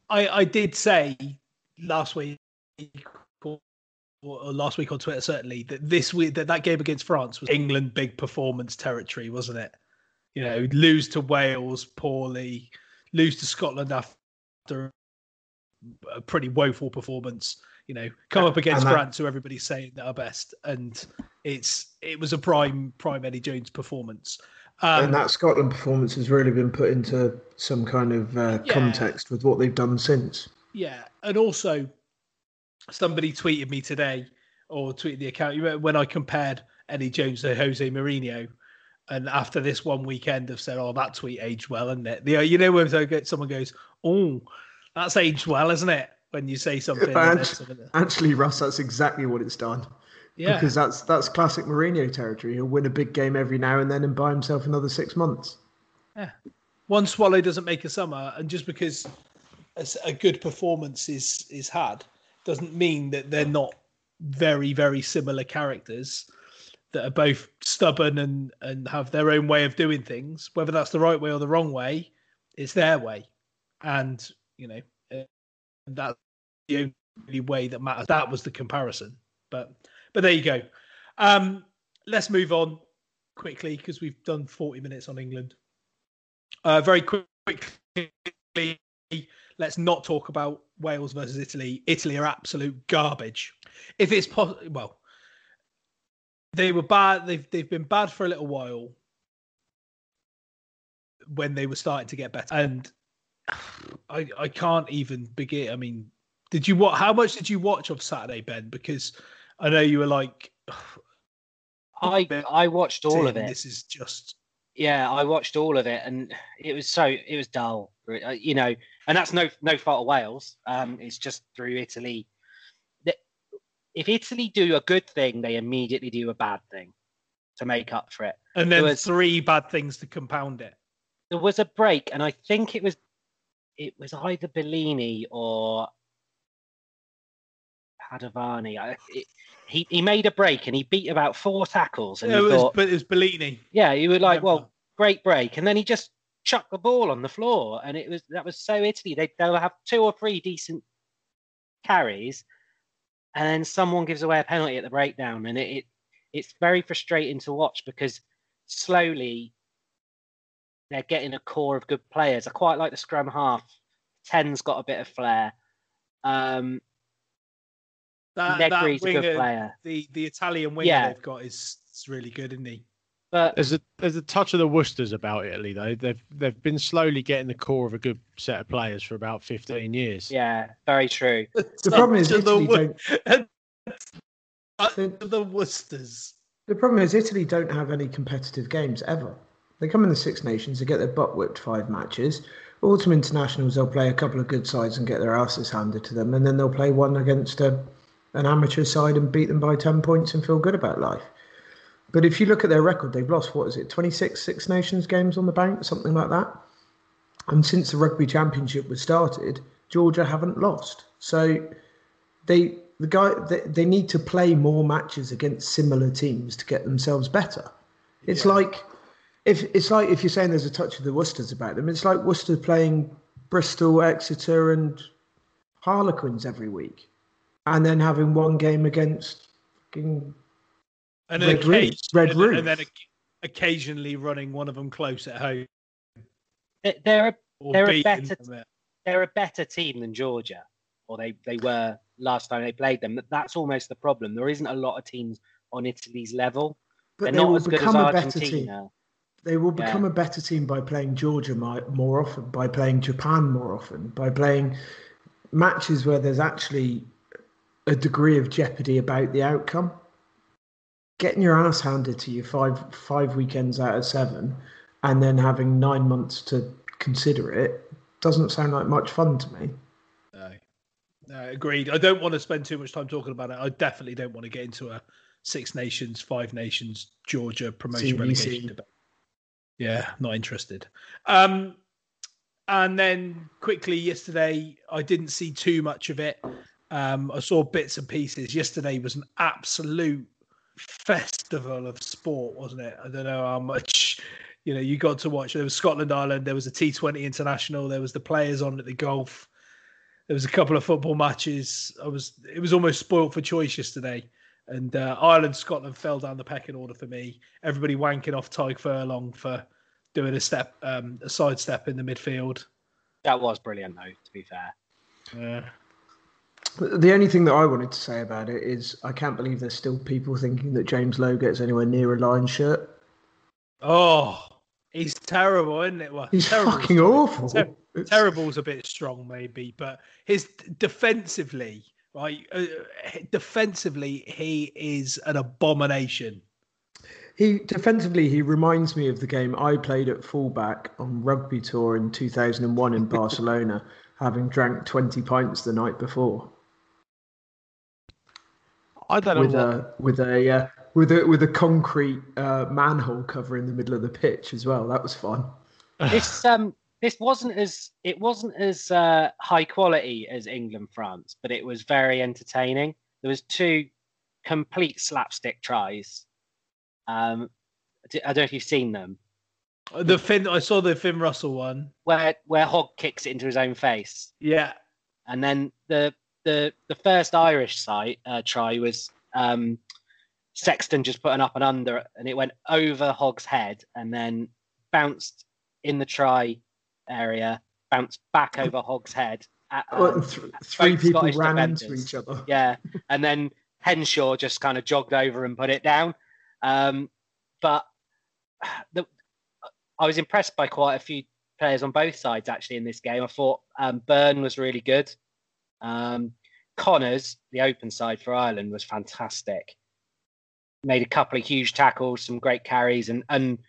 I, I did say last week or, or last week on Twitter certainly that this week that that game against France was England big performance territory, wasn't it? You know, lose to Wales poorly, lose to Scotland after a pretty woeful performance. You know, come up against that- France, who everybody's saying that are best, and it's it was a prime prime Eddie Jones performance. Um, and that Scotland performance has really been put into some kind of uh, Yeah. context with what they've done since. Yeah, and also somebody tweeted me today or tweeted the account when I compared Eddie Jones to Jose Mourinho, and after this one weekend have said, "Oh, that tweet aged well, isn't it?" The, you know when someone goes, "Oh, that's aged well, isn't it?" When you say something, And it's actually, Russ, that's exactly what it's done. Yeah. Because that's that's classic Mourinho territory. He'll win a big game every now and then and buy himself another six months. Yeah. One swallow doesn't make a summer, and just because a good performance is is had doesn't mean that they're not very very similar characters that are both stubborn and and have their own way of doing things. Whether that's the right way or the wrong way, it's their way, and you know that's the only way that matters. That was the comparison, but but there you go. Um, let's move on quickly because we've done forty minutes on England. Uh, very quickly, let's not talk about Wales versus Italy. Italy are absolute garbage. If it's possible, well, they were bad. They've they've been bad for a little while when they were starting to get better, and I I can't even begin. I mean, did you what? How much did you watch of Saturday, Ben? Because I know you were like, [SIGHS] I I watched all of it. This is just Yeah, I watched all of it, and it was so it was dull, uh, you know. And that's no no fault of Wales. Um, it's just through Italy. If Italy do a good thing, they immediately do a bad thing to make up for it. and then was- three bad things to compound it. there was a break, and I think it was it was either Bellini or Padovani. I, it, he he made a break and he beat about four tackles, and it was, thought, but it was Bellini. yeah, you were like, well, great break, and then he just chucked the ball on the floor, and it was that was so Italy. They they'll have two or three decent carries, and then someone gives away a penalty at the breakdown, and it, it it's very frustrating to watch because slowly they're getting a core of good players. I quite like the scrum half. Ten's got a bit of flair. Um, That, that Negri's a good player. The the Italian winger Yeah. they've got is, is really good, isn't he? But There's a there's a touch of the Worcesters about Italy though. They've they've been slowly getting the core of a good set of players for about 15 years. yeah, very true. The problem is To the don't. [LAUGHS] to the Worcesters. The problem is Italy don't have any competitive games ever. They come in the Six Nations, they get their butt whipped five matches. Autumn internationals, they'll play a couple of good sides and get their asses handed to them, and then they'll play one against a, an amateur side and beat them by ten points and feel good about life. But if you look at their record, they've lost what is it, twenty six Six Nations games on the bank, something like that. And since the rugby championship was started, Georgia haven't lost. So they the guy they, they need to play more matches against similar teams to get themselves better. It's yeah. like if it's like if you're saying there's a touch of the Worcesters about them, it's like Worcester playing Bristol, Exeter, and Harlequins every week, and then having one game against and then Red, Roof, Red Roof, and then occasionally running one of them close at home. They're a, they're a better they're a better team than Georgia, or they they were last time they played them. That's almost the problem. There isn't a lot of teams on Italy's level. But they're they not will as good become as a better Argentina. They will become yeah. a better team by playing Georgia more often, by playing Japan more often, by playing matches where there's actually a degree of jeopardy about the outcome. Getting your ass handed to you five five weekends out of seven, and then having nine months to consider it doesn't sound like much fun to me. No, no, agreed. I don't want to spend too much time talking about it. I definitely don't want to get into a Six Nations, Five Nations, Georgia promotion CBC. relegation debate. Yeah, not interested. Um, and then quickly yesterday, I didn't see too much of it. Um, I saw bits and pieces. Yesterday was an absolute festival of sport, wasn't it? I don't know how much you know you got to watch. There was Scotland Ireland. There was a T20 international. There was the players on at the golf. There was a couple of football matches. I was it was almost spoilt for choice yesterday. And uh, Ireland, Scotland fell down the pecking order for me. Everybody wanking off Tadhg Furlong for doing a step, um, a side step in the midfield. That was brilliant, though. To be fair. Yeah. The only thing that I wanted to say about it is I can't believe there's still people thinking that James Lowe gets anywhere near a line shirt. Oh, he's terrible, isn't it? Well, he's fucking awful. Ter- terrible's a bit strong, maybe, but his defensively, right? Uh, defensively, he is an abomination. He defensively, he reminds me of the game I played at fullback on rugby tour in 2001 in [LAUGHS] Barcelona, having drank 20 pints the night before. I don't know with what... a with a uh, with a with a concrete uh, manhole cover in the middle of the pitch as well. That was fun. This um this wasn't as it wasn't as uh, high quality as England France, but it was very entertaining. There was two complete slapstick tries. Um, I don't know if you've seen them. The Finn, I saw the Finn Russell one where where Hogg kicks it into his own face. Yeah, and then the the the first Irish side uh, try was um, Sexton just putting up and under, and it went over Hogg's head and then bounced in the try area, bounced back over Hogg's head. At, um, th- three people Scottish ran defenders. into each other. [LAUGHS] Yeah, and then Henshaw just kind of jogged over and put it down. Um, but the, I was impressed by quite a few players on both sides actually in this game. I thought um, Beirne was really good. Um, Connors, the open side for Ireland, was fantastic. Made a couple of huge tackles, some great carries, and and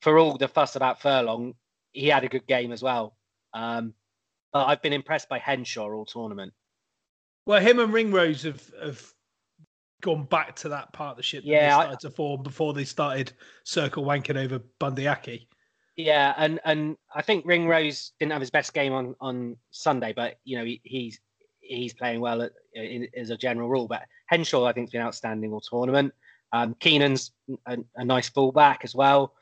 for all the fuss about Furlong, he had a good game as well. Um, but I've been impressed by Henshaw all tournament. Well, him and Ringrose have have gone back to that partnership that yeah, they started I, to form before they started circle wanking over Bundee Aki. Yeah, and and I think Ringrose didn't have his best game on on Sunday, but you know he, he's he's playing well at, in, as a general rule. But Henshaw, I think, has been outstanding all tournament. Um, Keenan's a, a, nice fullback as well,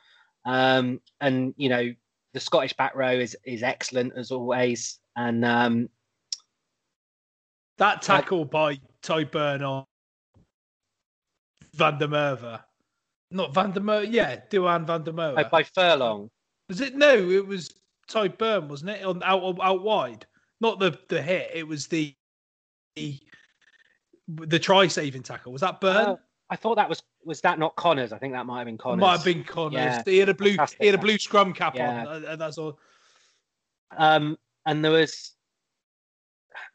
um, and you know the Scottish back row is is excellent as always. And um, that tackle by Ty on Van der Merwe, not Van der Merwe, yeah, Duhan Van der Merwe. Oh, by Furlong. Was it no? It was Tadhg Beirne, wasn't it? On out out wide, not the the hit. It was the the, the try saving tackle. Was that Beirne? Uh, I thought that was was that not Connors? I think that might have been Connors. It might have been Connors. Yeah. He had a blue Fantastic he had a blue scrum cap yeah. on, and that's all. Um, and there was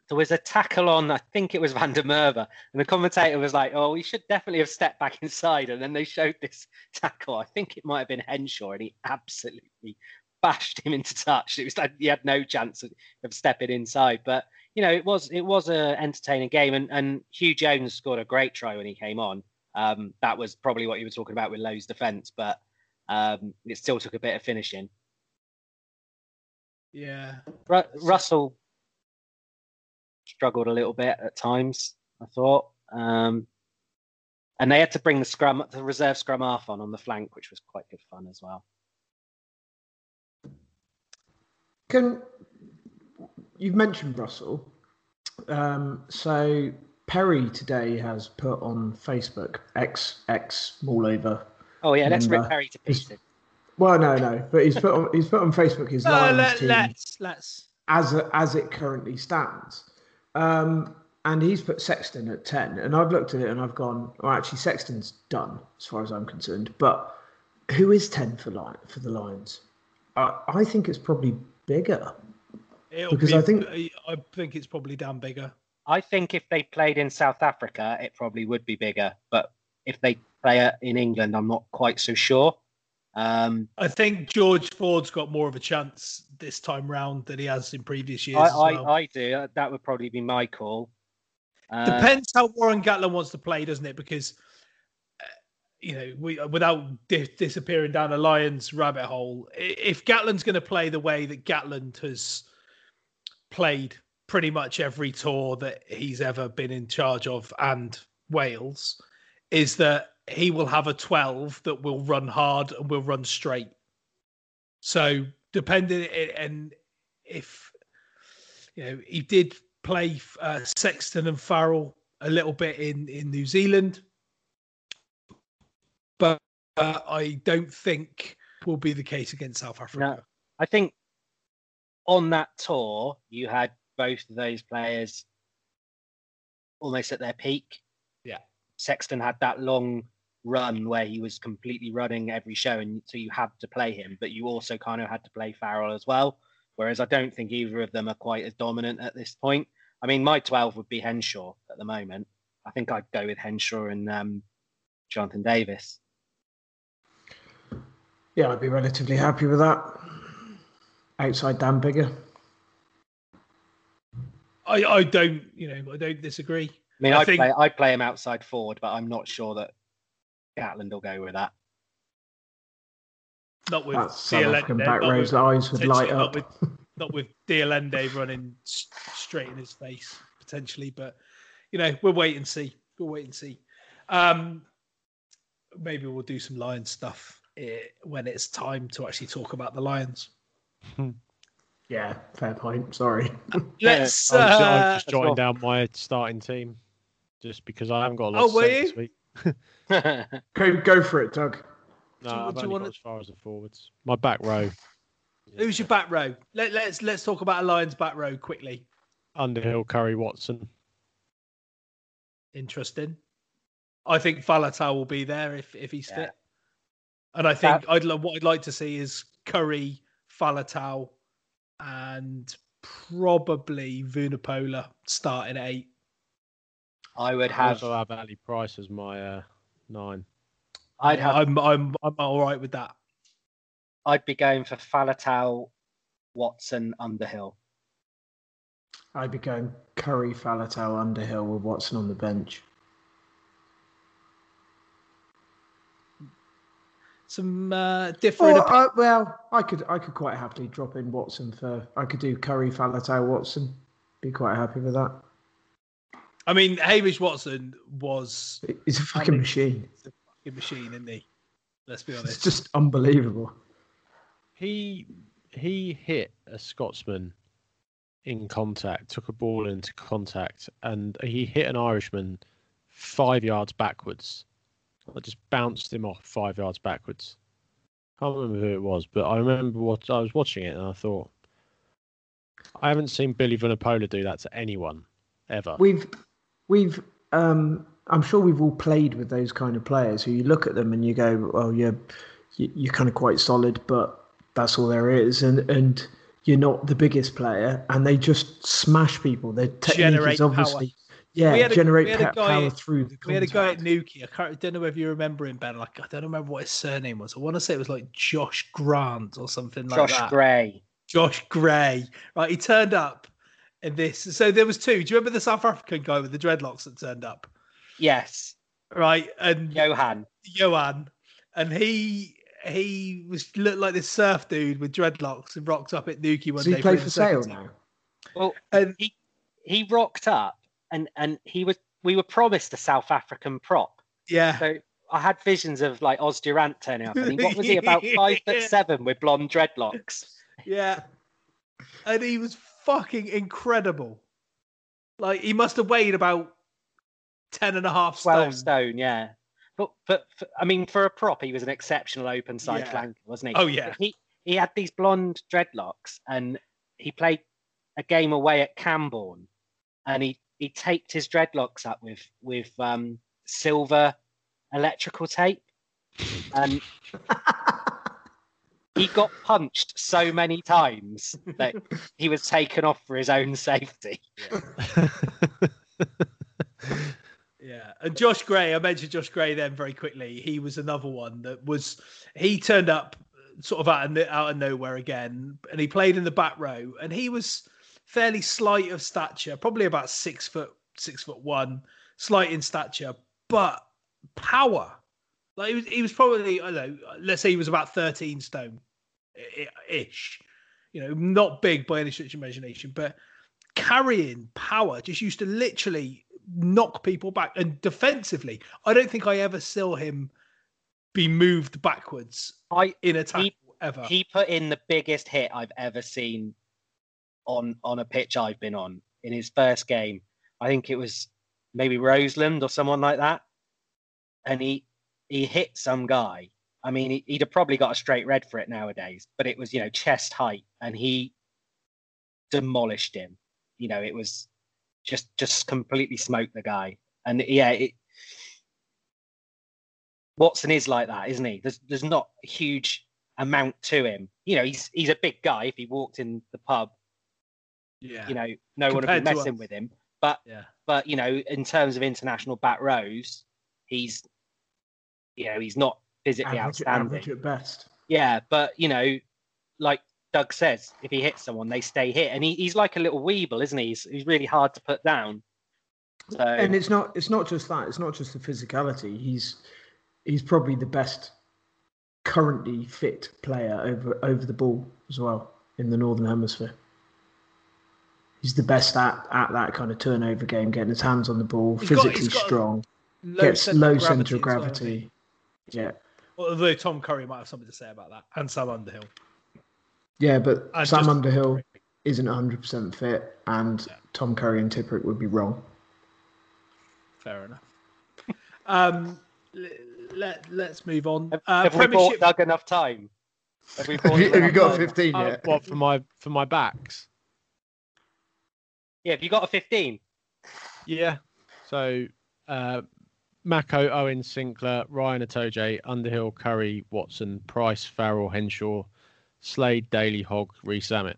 there was a tackle on, I think it was Van der Merwe, and the commentator was like, "Oh, we should definitely have stepped back inside." And then they showed this tackle. I think it might have been Henshaw, and he absolutely bashed him into touch. It was like he had no chance of, of stepping inside. But you know, it was it was an entertaining game, and and Huw Jones scored a great try when he came on. Um, that was probably what you were talking about with Lowe's defence, but um, it still took a bit of finishing. Yeah, Ru- Russell struggled a little bit at times. I thought, um, and they had to bring the scrum, the reserve scrum half on on the flank, which was quite good fun as well. Can you've mentioned Russell? Um, so Perry today has put on Facebook X X all over. Oh yeah, let's rip. Perry to pieces. Well, no, no, but he's put on he's put on Facebook his No, [LAUGHS] Lions let, team let's let's. as as it currently stands. Um, and he's put Sexton at ten, and I've looked at it and I've gone, well, actually Sexton's done as far as I'm concerned. But who is ten for Lion for the Lions? I, I think it's probably Biggar. It'll Because be- I think- I think it's probably down Biggar. I think if they played in South Africa, it probably would be Biggar. But if they play it in England, I'm not quite so sure. Um, I think George Ford's got more of a chance this time round than he has in previous years. I, well. I, I do. That would probably be my call. Uh, Depends how Warren Gatland wants to play, doesn't it? Because uh, you know, we without di- disappearing down a Lions rabbit hole, if Gatland's going to play the way that Gatland has played pretty much every tour that he's ever been in charge of and Wales, is that he will have a 12 that will run hard and will run straight. So depending and if you know he did play uh, Sexton and Farrell a little bit in in New Zealand, but uh, I don't think will be the case against South Africa. No, I think on that tour you had both of those players almost at their peak. Yeah. Sexton had that long run where he was completely running every show, and so you had to play him, but you also kind of had to play Farrell as well. Whereas I don't think either of them are quite as dominant at this point. I mean, my 12 would be Henshaw at the moment. I think I'd go with Henshaw and um, Jonathan Davis. Yeah, I'd be relatively happy with that. Outside Dan Biggar. I, I don't, you know, I don't disagree. I mean, I I think- play, I'd play him outside forward, but I'm not sure that Gatland will go with that. Not with That South African de Allende, back not row's with- eyes would light up. Not with, not with de Allende running straight in his face potentially, but you know, we'll wait and see. We'll wait and see. Um, maybe we'll do some lion stuff eh, when it's time to actually talk about the lions. [LAUGHS] Yeah, fair point. Sorry. [LAUGHS] Let's. I was, I was Uh, just jotting down my starting team, just because I haven't got a lot Oh, to were say you? this week. [LAUGHS] go go for it, Doug. No, Do I've do only wanna- got as far as the forwards. My back row: who's your back row? Let, let's let's talk about a lions back row quickly. Underhill, Curry, Watson. Interesting. I think Faletau will be there if if he's Yeah. fit. And I think I'd lo- what I'd like to see is Curry, Faletau, and probably Vunipola starting at eight. I would I have. also have Ali Price as my uh, nine. I'd have. I'm I'm I'm all right with that. I'd be going for Faletau, Watson, Underhill. I'd be going Curry, Faletau, Underhill with Watson on the bench. Some uh, different. Or, opi- uh, well, I could I could quite happily drop in Watson for. I could do Curry, Faletau, Watson. Be quite happy with that. I mean, Hamish Watson was He's a fucking mean- machine. a fucking machine, isn't he? Let's be honest. It's just unbelievable. He he hit a Scotsman in contact, took a ball into contact, and he hit an Irishman five yards backwards. I just bounced him off five yards backwards. Can't remember who it was, but I remember what I was watching it and I thought, I haven't seen Billy Vunipola do that to anyone ever. We've we've um I'm sure we've all played with those kind of players who you look at them and you go, well, you're you- you're kind of quite solid, but that's all there is, and and you're not the biggest player, and they just smash people. Their technique Generate is obviously power. Yeah, We had a- generate we had a guy- power through the We had a guy at contact. Newquay. I can't, I don't know if you remember him, Ben. Like I don't remember what his surname was. I want to say it was like Josh Grant or something like Josh that. Josh Gray. Josh Gray. Right, he turned up in this. So there was two. Do you remember the South African guy with the dreadlocks that turned up? Yes. Right, and Johan. Johan, and he he was looked like this surf dude with dreadlocks and rocked up at Newquay one Does he day. play the for second sale now? Well, And he he rocked up and and he was we were promised a South African prop. Yeah. So I had visions of like Os du Randt turning up. And he, what was he about [LAUGHS] five foot seven with blonde dreadlocks? Yeah. And he was fucking incredible. Like he must have weighed about 10 and a half Twelve stone. stone, yeah. But but for, I mean, for a prop, he was an exceptional open side Yeah. flanker, wasn't he? Oh, yeah. He he had these blonde dreadlocks, and he played a game away at Camborne, and he he taped his dreadlocks up with with um, silver electrical tape, and [LAUGHS] he got punched so many times that he was taken off for his own safety. [LAUGHS] Yeah, and Josh Gray, I mentioned Josh Gray then very quickly. He was another one that was he turned up sort of out of, out of nowhere again, and he played in the back row, and he was fairly slight of stature, probably about six foot six foot one, slight in stature, but power. Like he was, he was probably I don't know, let's say he was about thirteen stone ish, you know, not big by any stretch of imagination, but carrying power just used to literally knock people back. And defensively i don't think i ever saw him be moved backwards I in a tackle he, ever. he put in the biggest hit I've ever seen on on a pitch I've been on in his first game. I think it was maybe Roseland or someone like that, and he he hit some guy. I mean, he, he'd have probably got a straight red for it nowadays, but it was you know chest height, and he demolished him. You know, it was just just completely smoked the guy, and yeah, it, Watson is like that, isn't he? There's there's not a huge amount to him. You know, he's he's a big guy. If he walked in the pub, yeah you know, no one would be messing with him. But yeah but you know, in terms of international back rows, he's you know he's not physically Average, outstanding. average at best. Yeah, but you know, like Doug says, if he hits someone, they stay hit, and he, he's like a little weeble, isn't he? He's, he's really hard to put down. So and it's not it's not just that it's not just the physicality he's he's probably the best currently fit player over over the ball as well in the northern hemisphere he's the best at at that kind of turnover game getting his hands on the ball He's got- physically got strong low gets centre low center of gravity well, gravity. yeah. Although tom curry might have something to say about that and sam underhill. Yeah but I sam just- underhill isn't 100% fit and tom curry and Tipuric would be wrong. Fair enough. Um l- let, let's move on. Have, uh, have we bought Doug enough time? Have we [LAUGHS] have you, have you got time? 15 Uh, yet what for my for my backs? Yeah, have you got a fifteen? Yeah. So uh, Mako, Owen, Sinckler, Ryan Itoje, Underhill, Curry, Watson, Price, Farrell, Henshaw, Slade, Daly, Hogg, Rees-Zammit.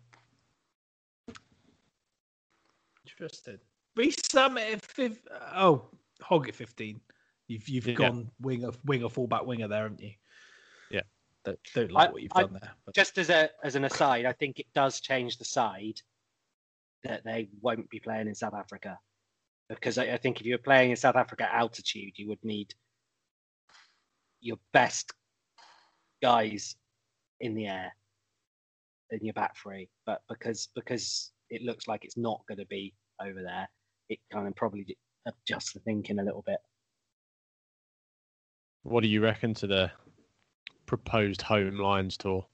interesting Reece Summit at fif- oh Hogg at 15 you've you've Yeah. gone winger winger fullback winger there haven't you Yeah. don't, don't like I- what you've I- done there but Just as a as an aside, I think it does change the side that they won't be playing in South Africa. Because I, I think if you were playing in South Africa altitude, you would need your best guys in the air in your back three. But because because it looks like it's not going to be over there, it kind of probably adjusts the thinking a little bit. What do you reckon to the proposed home Lions tour?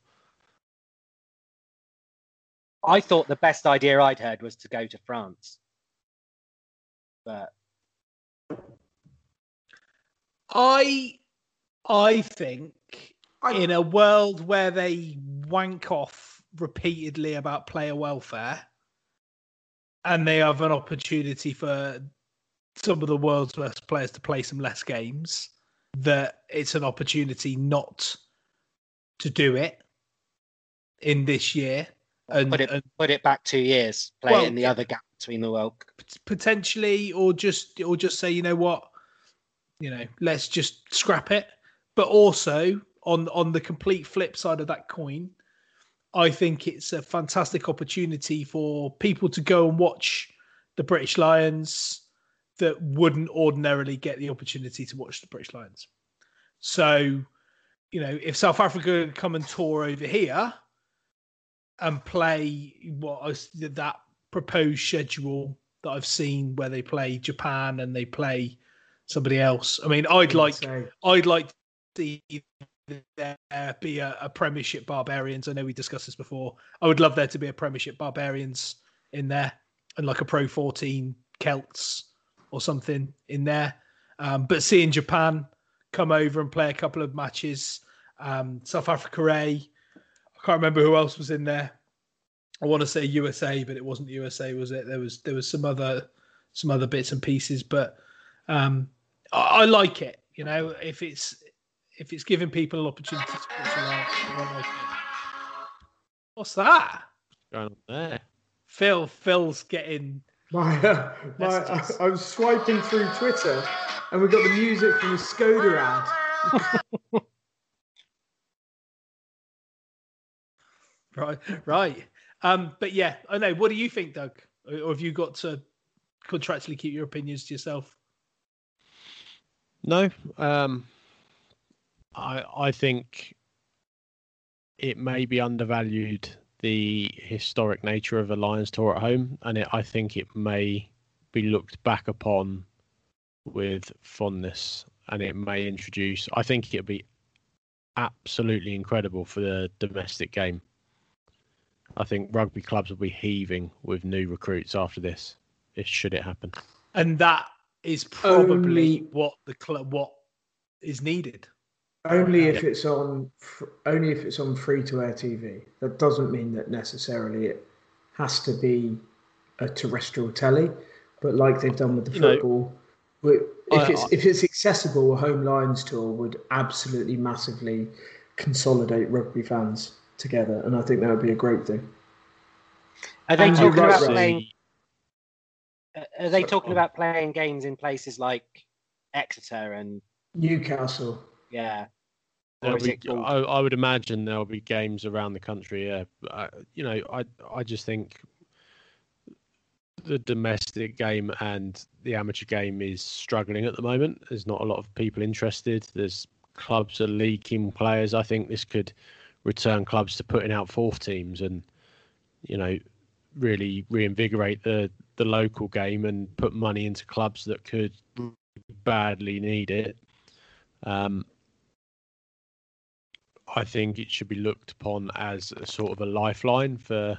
I thought the best idea I'd heard was to go to France. But I I think in a world where they wank off repeatedly about player welfare and they have an opportunity for some of the world's best players to play some less games, that it's an opportunity not to do it in this year. And, put it and put it back two years, play Well, in the other gap between the World potentially or just or just say you know what? You know let's just scrap it. But also on on the complete flip side of that coin i think it's a fantastic opportunity for people to go and watch the british lions that wouldn't ordinarily get the opportunity to watch the british lions. So you know if south africa come and tour over here and play what was that proposed schedule that I've seen where they play Japan and they play somebody else. I mean, I'd like I'd like to see there be a, a Premiership Barbarians. I know we discussed this before. I would love there to be a Premiership Barbarians in there and like a Pro 14 Celts or something in there. Um, but seeing Japan come over and play a couple of matches, um, South Africa A, I can't remember who else was in there. I want to say USA, but it wasn't USA, was it? There was there was some other some other bits and pieces, but um, I, I like it. You know, if it's if it's giving people an opportunity to watch around, I like it. What's that? Going on there? Phil, Phil's getting. My, uh, [LAUGHS] my I, I was swiping through Twitter, and we got the music from the Skoda ad. [LAUGHS] right, right. Um, but yeah, I know. What do you think, Doug? Or have you got to contractually keep your opinions to yourself? No, um, I I think it may be undervalued the historic nature of a Lions tour at home, and it, I think it may be looked back upon with fondness, and it may introduce. I think it'll be absolutely incredible for the domestic game. I think rugby clubs will be heaving with new recruits after this. If should it happen, and that is probably Only... what the club what is needed. Only if it's on, only if it's on free to air TV. That doesn't mean that necessarily it has to be a terrestrial telly, but like they've done with the you football, know, if it's if it's accessible, a home Lions tour would absolutely massively consolidate rugby fans together, and I think that would be a great thing. Are they and talking about playing? Uh, are they talking about playing games in places like Exeter and Newcastle? Yeah. Be, I, I, would imagine there'll be games around the country. Yeah, I, you know, I I just think the domestic game and the amateur game is struggling at the moment. There's not a lot of people interested. There's clubs are leaking players. I think this could return clubs to putting out fourth teams and you know really reinvigorate the the local game and put money into clubs that could badly need it. Um, I think it should be looked upon as a sort of a lifeline for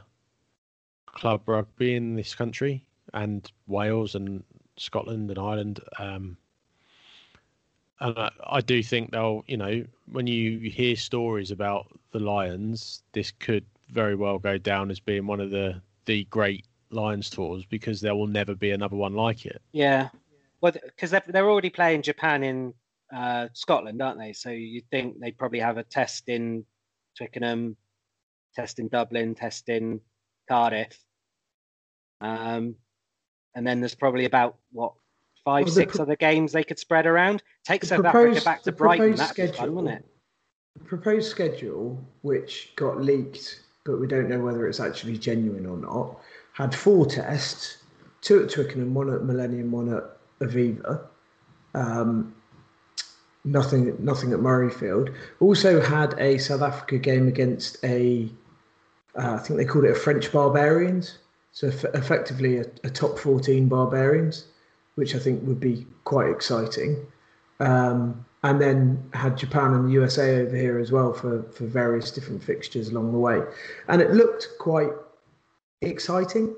club rugby in this country and Wales and Scotland and Ireland. Um, and I, I, do think they'll, you know, when you hear stories about the Lions, this could very well go down as being one of the the great Lions tours because there will never be another one like it. Yeah, well, because they're, they're already playing Japan in uh, Scotland, aren't they? So you'd think they'd probably have a test in Twickenham, test in Dublin, test in Cardiff. Um, and then there's probably about what five, well, six pro- other games they could spread around. Take South proposed, Africa back to Brighton. That's fun, wouldn't it? The proposed schedule, which got leaked, but we don't know whether it's actually genuine or not, had four tests: two at Twickenham, one at Millennium, one at Aviva. Um, nothing nothing at Murrayfield. Also had a South Africa game against a, uh, I think they called it a French Barbarians. So f- effectively a, a, top 14 Barbarians, which I think would be quite exciting. Um, and then had Japan and the USA over here as well for, for various different fixtures along the way. And it looked quite exciting.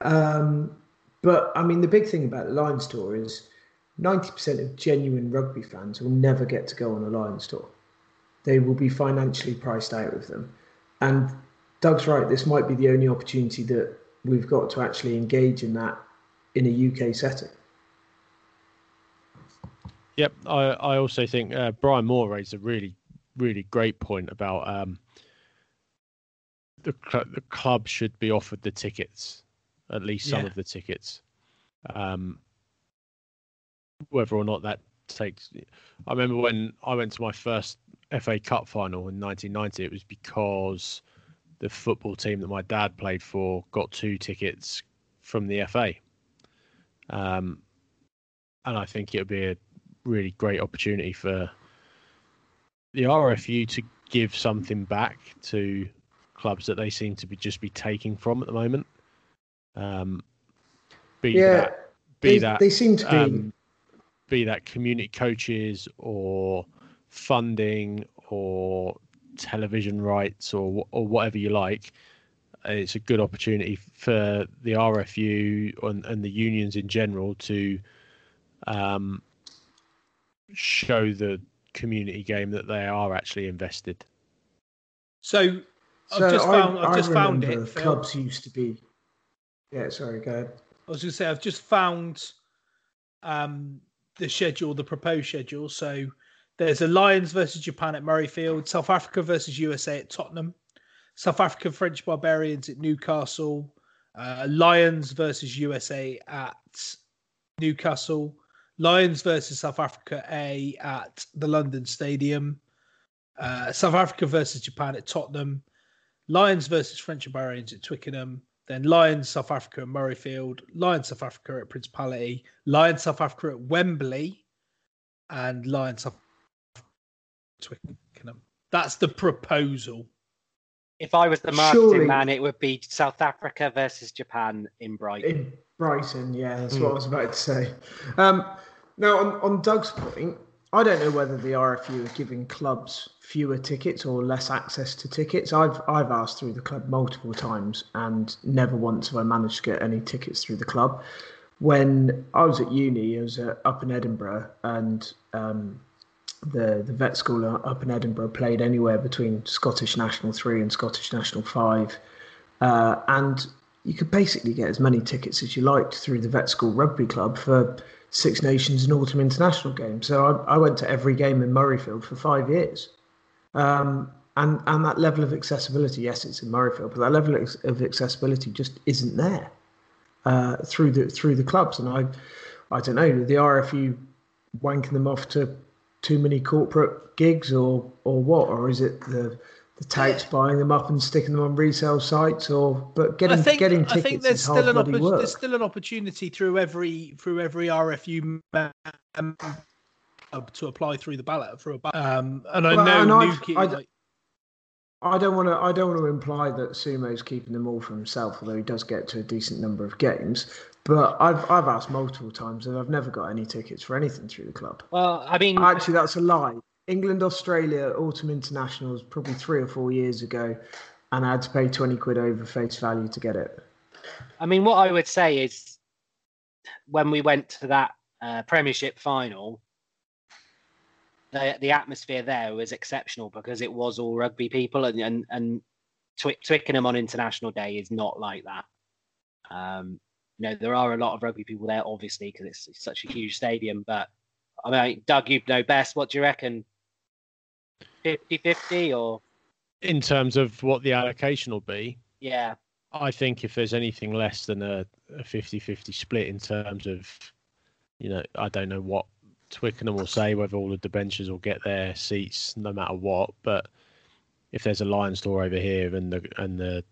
Um, but I mean, the big thing about the Lions tour is 90% of genuine rugby fans will never get to go on a Lions tour. They will be financially priced out of them. And Doug's right, this might be the only opportunity that we've got to actually engage in that in a UK setting. Yep, I, I also think uh, Brian Moore raised a really, really great point about um, the, cl- the club should be offered the tickets, at least some yeah. of the tickets. Um, whether or not that takes. I remember when I went to my first FA Cup final in 1990, it was because the football team that my dad played for got two tickets from the FA. Um, and I think it would be a really great opportunity for the RFU to give something back to clubs that they seem to be just be taking from at the moment. Um, Be Yeah, that, be they- that they seem to be- um, be that community coaches or funding or television rights or or whatever you like. It's a good opportunity for the RFU and, and the unions in general to um, show the community game that they are actually invested. So I've So just I- found I've I just found remember it. Phil. Clubs used to be. Yeah, sorry, go ahead. I was going to say I've just found um, the schedule, the proposed schedule. So there's a Lions versus Japan at Murrayfield, South Africa versus USA at Tottenham, South African French Barbarians at Newcastle, uh, Lions versus USA at Newcastle, Lions versus South Africa A at the London Stadium, uh, South Africa versus Japan at Tottenham, Lions versus French Barbarians at Twickenham, then Lions South Africa at Murrayfield, Lions South Africa at Principality, Lions South Africa at Wembley, and Lions South Twickenham. That's the proposal. If I was the marketing Surely- man, it would be South Africa versus Japan in Brighton. In Brighton, yeah, that's Hmm. what I was about to say. Um, now, on, on Doug's point, I don't know whether the RFU are giving clubs fewer tickets or less access to tickets. I've I've asked through the club multiple times, and never once have I managed to get any tickets through the club. When I was at uni, I was uh, up in Edinburgh, and um, the the vet school up in Edinburgh played anywhere between Scottish National Three and Scottish National Five, uh, and you could basically get as many tickets as you liked through the vet school rugby club for Six Nations and Autumn International games. So I, I went to every game in Murrayfield for five years, um, and and that level of accessibility, yes, it's in Murrayfield, but that level of accessibility just isn't there uh, through the through the clubs. And I, I don't know, the RFU wanking them off to too many corporate gigs, or or what, or is it the the touts buying them up and sticking them on resale sites, or but getting I think getting I tickets think there's is hard still an bloody oppo- work. there's still an opportunity through every through every RFU um, club to apply through the ballot for a ballot. Um, and I Well, know and I've- I- like, I don't want to. I don't want to imply that Sumo's keeping them all for himself, although he does get to a decent number of games. But I've I've asked multiple times, and I've never got any tickets for anything through the club. Well, I mean, Actually, that's a lie. England Australia Autumn Internationals probably three or four years ago, and I had to pay twenty quid over face value to get it. I mean, what I would say is when we went to that uh, Premiership final, the the atmosphere there was exceptional because it was all rugby people, and and, and Twi- Twickenham on International Day is not like that. Um, you know, there are a lot of rugby people there, obviously, because it's, it's such a huge stadium. But I mean, Doug, you know best. What do you reckon? 50-50 or In terms of what the allocation will be, yeah? I think if there's anything less than a, a 50-50 split in terms of, you know, I don't know what Twickenham will say, whether all the debentures will get their seats no matter what. But if there's a Lions tour over here and the and the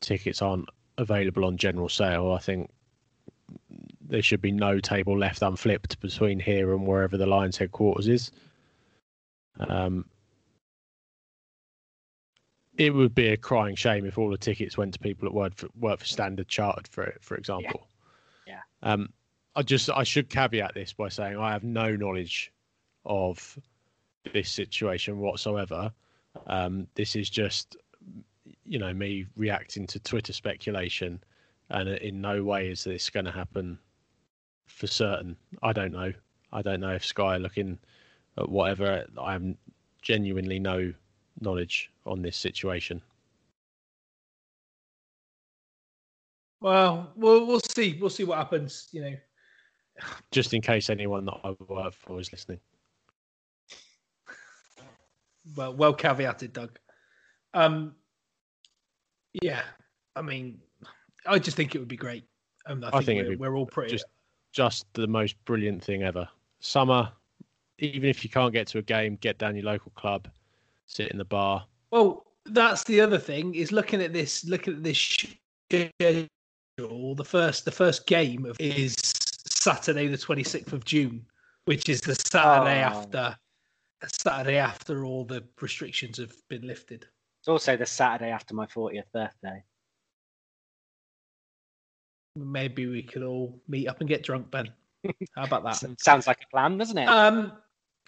tickets aren't available on general sale, I think there should be no table left unflipped between here and wherever the Lions headquarters is. Um, it would be a crying shame if all the tickets went to people that work for, work for Standard Chartered, for for example. Yeah. Um, I just I should caveat this by saying I have no knowledge of this situation whatsoever. Um, this is just you know me reacting to Twitter speculation, and in no way is this going to happen for certain. I don't know. I don't know if Sky are looking at whatever. I have genuinely no knowledge on this situation. well, we'll we'll see. We'll see what happens. You know, Just in case anyone that I work for is listening. well, well caveated, Doug. Um, yeah, I mean, I just think it would be great. Um, I I think, think we're, be we're all pretty. just just the most brilliant thing ever. Summer, even if you can't get to a game, get down your local club, sit in the bar. Well, that's the other thing is looking at this. Looking at this schedule. The first, the first game of, is Saturday, the twenty sixth of June, which is the Saturday Oh. after Saturday after all the restrictions have been lifted. It's also the Saturday after my 40th birthday. maybe we could all meet up and get drunk, Ben. How about that? [LAUGHS] Sounds like a plan, doesn't it? Um,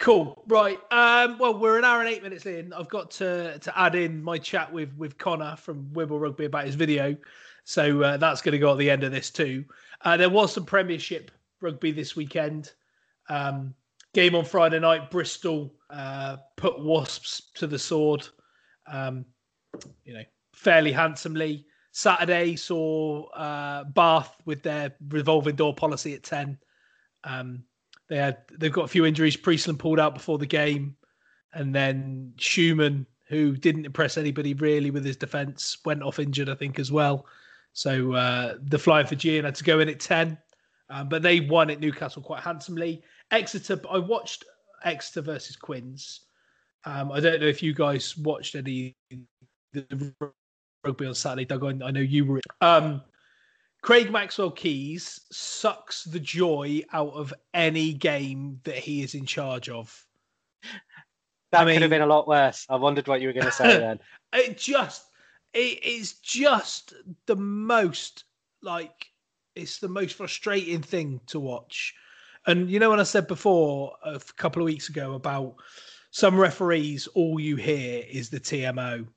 cool. Right. Um, well, we're an hour and eight minutes in. I've got to to add in my chat with with Connor from Wibble Rugby about his video, so uh, that's going to go at the end of this too. Uh, there was some Premiership rugby this weekend. Um, game on Friday night. Bristol uh, put Wasps to the sword. Um, you know, fairly handsomely. Saturday saw uh, Bath with their revolving door policy at ten. Um, they had they've got a few injuries. Priestland pulled out before the game, and then Schumann, who didn't impress anybody really with his defence, went off injured, I think, as well. So uh, the Flying Fijian had to go in at ten, um, but they won at Newcastle quite handsomely. Exeter, I watched Exeter versus Quins. Um, I don't know if you guys watched any the rugby on Saturday, Doug. I know you were. Um, Craig Maxwell Keys sucks the joy out of any game that he is in charge of. That I mean- could have been a lot worse. I wondered what you were going to say then. [LAUGHS] It just it is just the most like it's the most frustrating thing to watch. And you know when I said before a couple of weeks ago about some referees, all you hear is the TMO,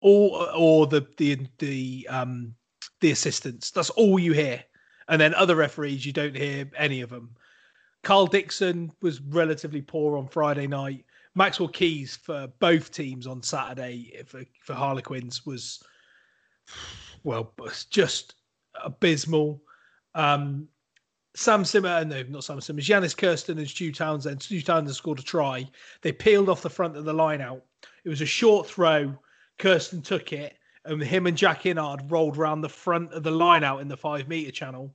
or or the the the um the assistants. That's all you hear. And then other referees, you don't hear any of them. Karl Dickson was relatively poor on Friday night. Maxwell Keys for both teams on Saturday for, for Harlequins was, well, just abysmal. Um, Sam Simmer, no, not Sam Simmer, Jannes Kirsten and Stu Townsend. Stu Townsend scored a try. They peeled off the front of the line out. It was a short throw. Kirsten took it, and him and Jack Innard rolled around the front of the line out in the five meter channel.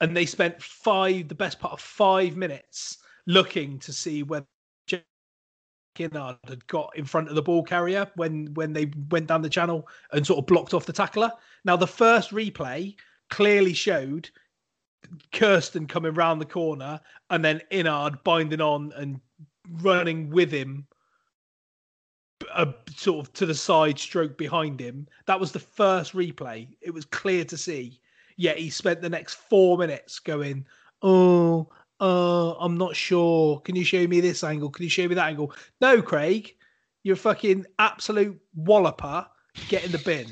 And they spent five, the best part of five minutes, looking to see whether Jack Innard had got in front of the ball carrier when when they went down the channel and sort of blocked off the tackler. Now the first replay clearly showed Kirsten coming round the corner and then Innard binding on and running with him a sort of to the side stroke behind him. That was the first replay. It was clear to see. Yet he spent the next four minutes going, Oh, uh, I'm not sure. Can you show me this angle? Can you show me that angle? No, Craig, you're a fucking absolute walloper. Get in the bin.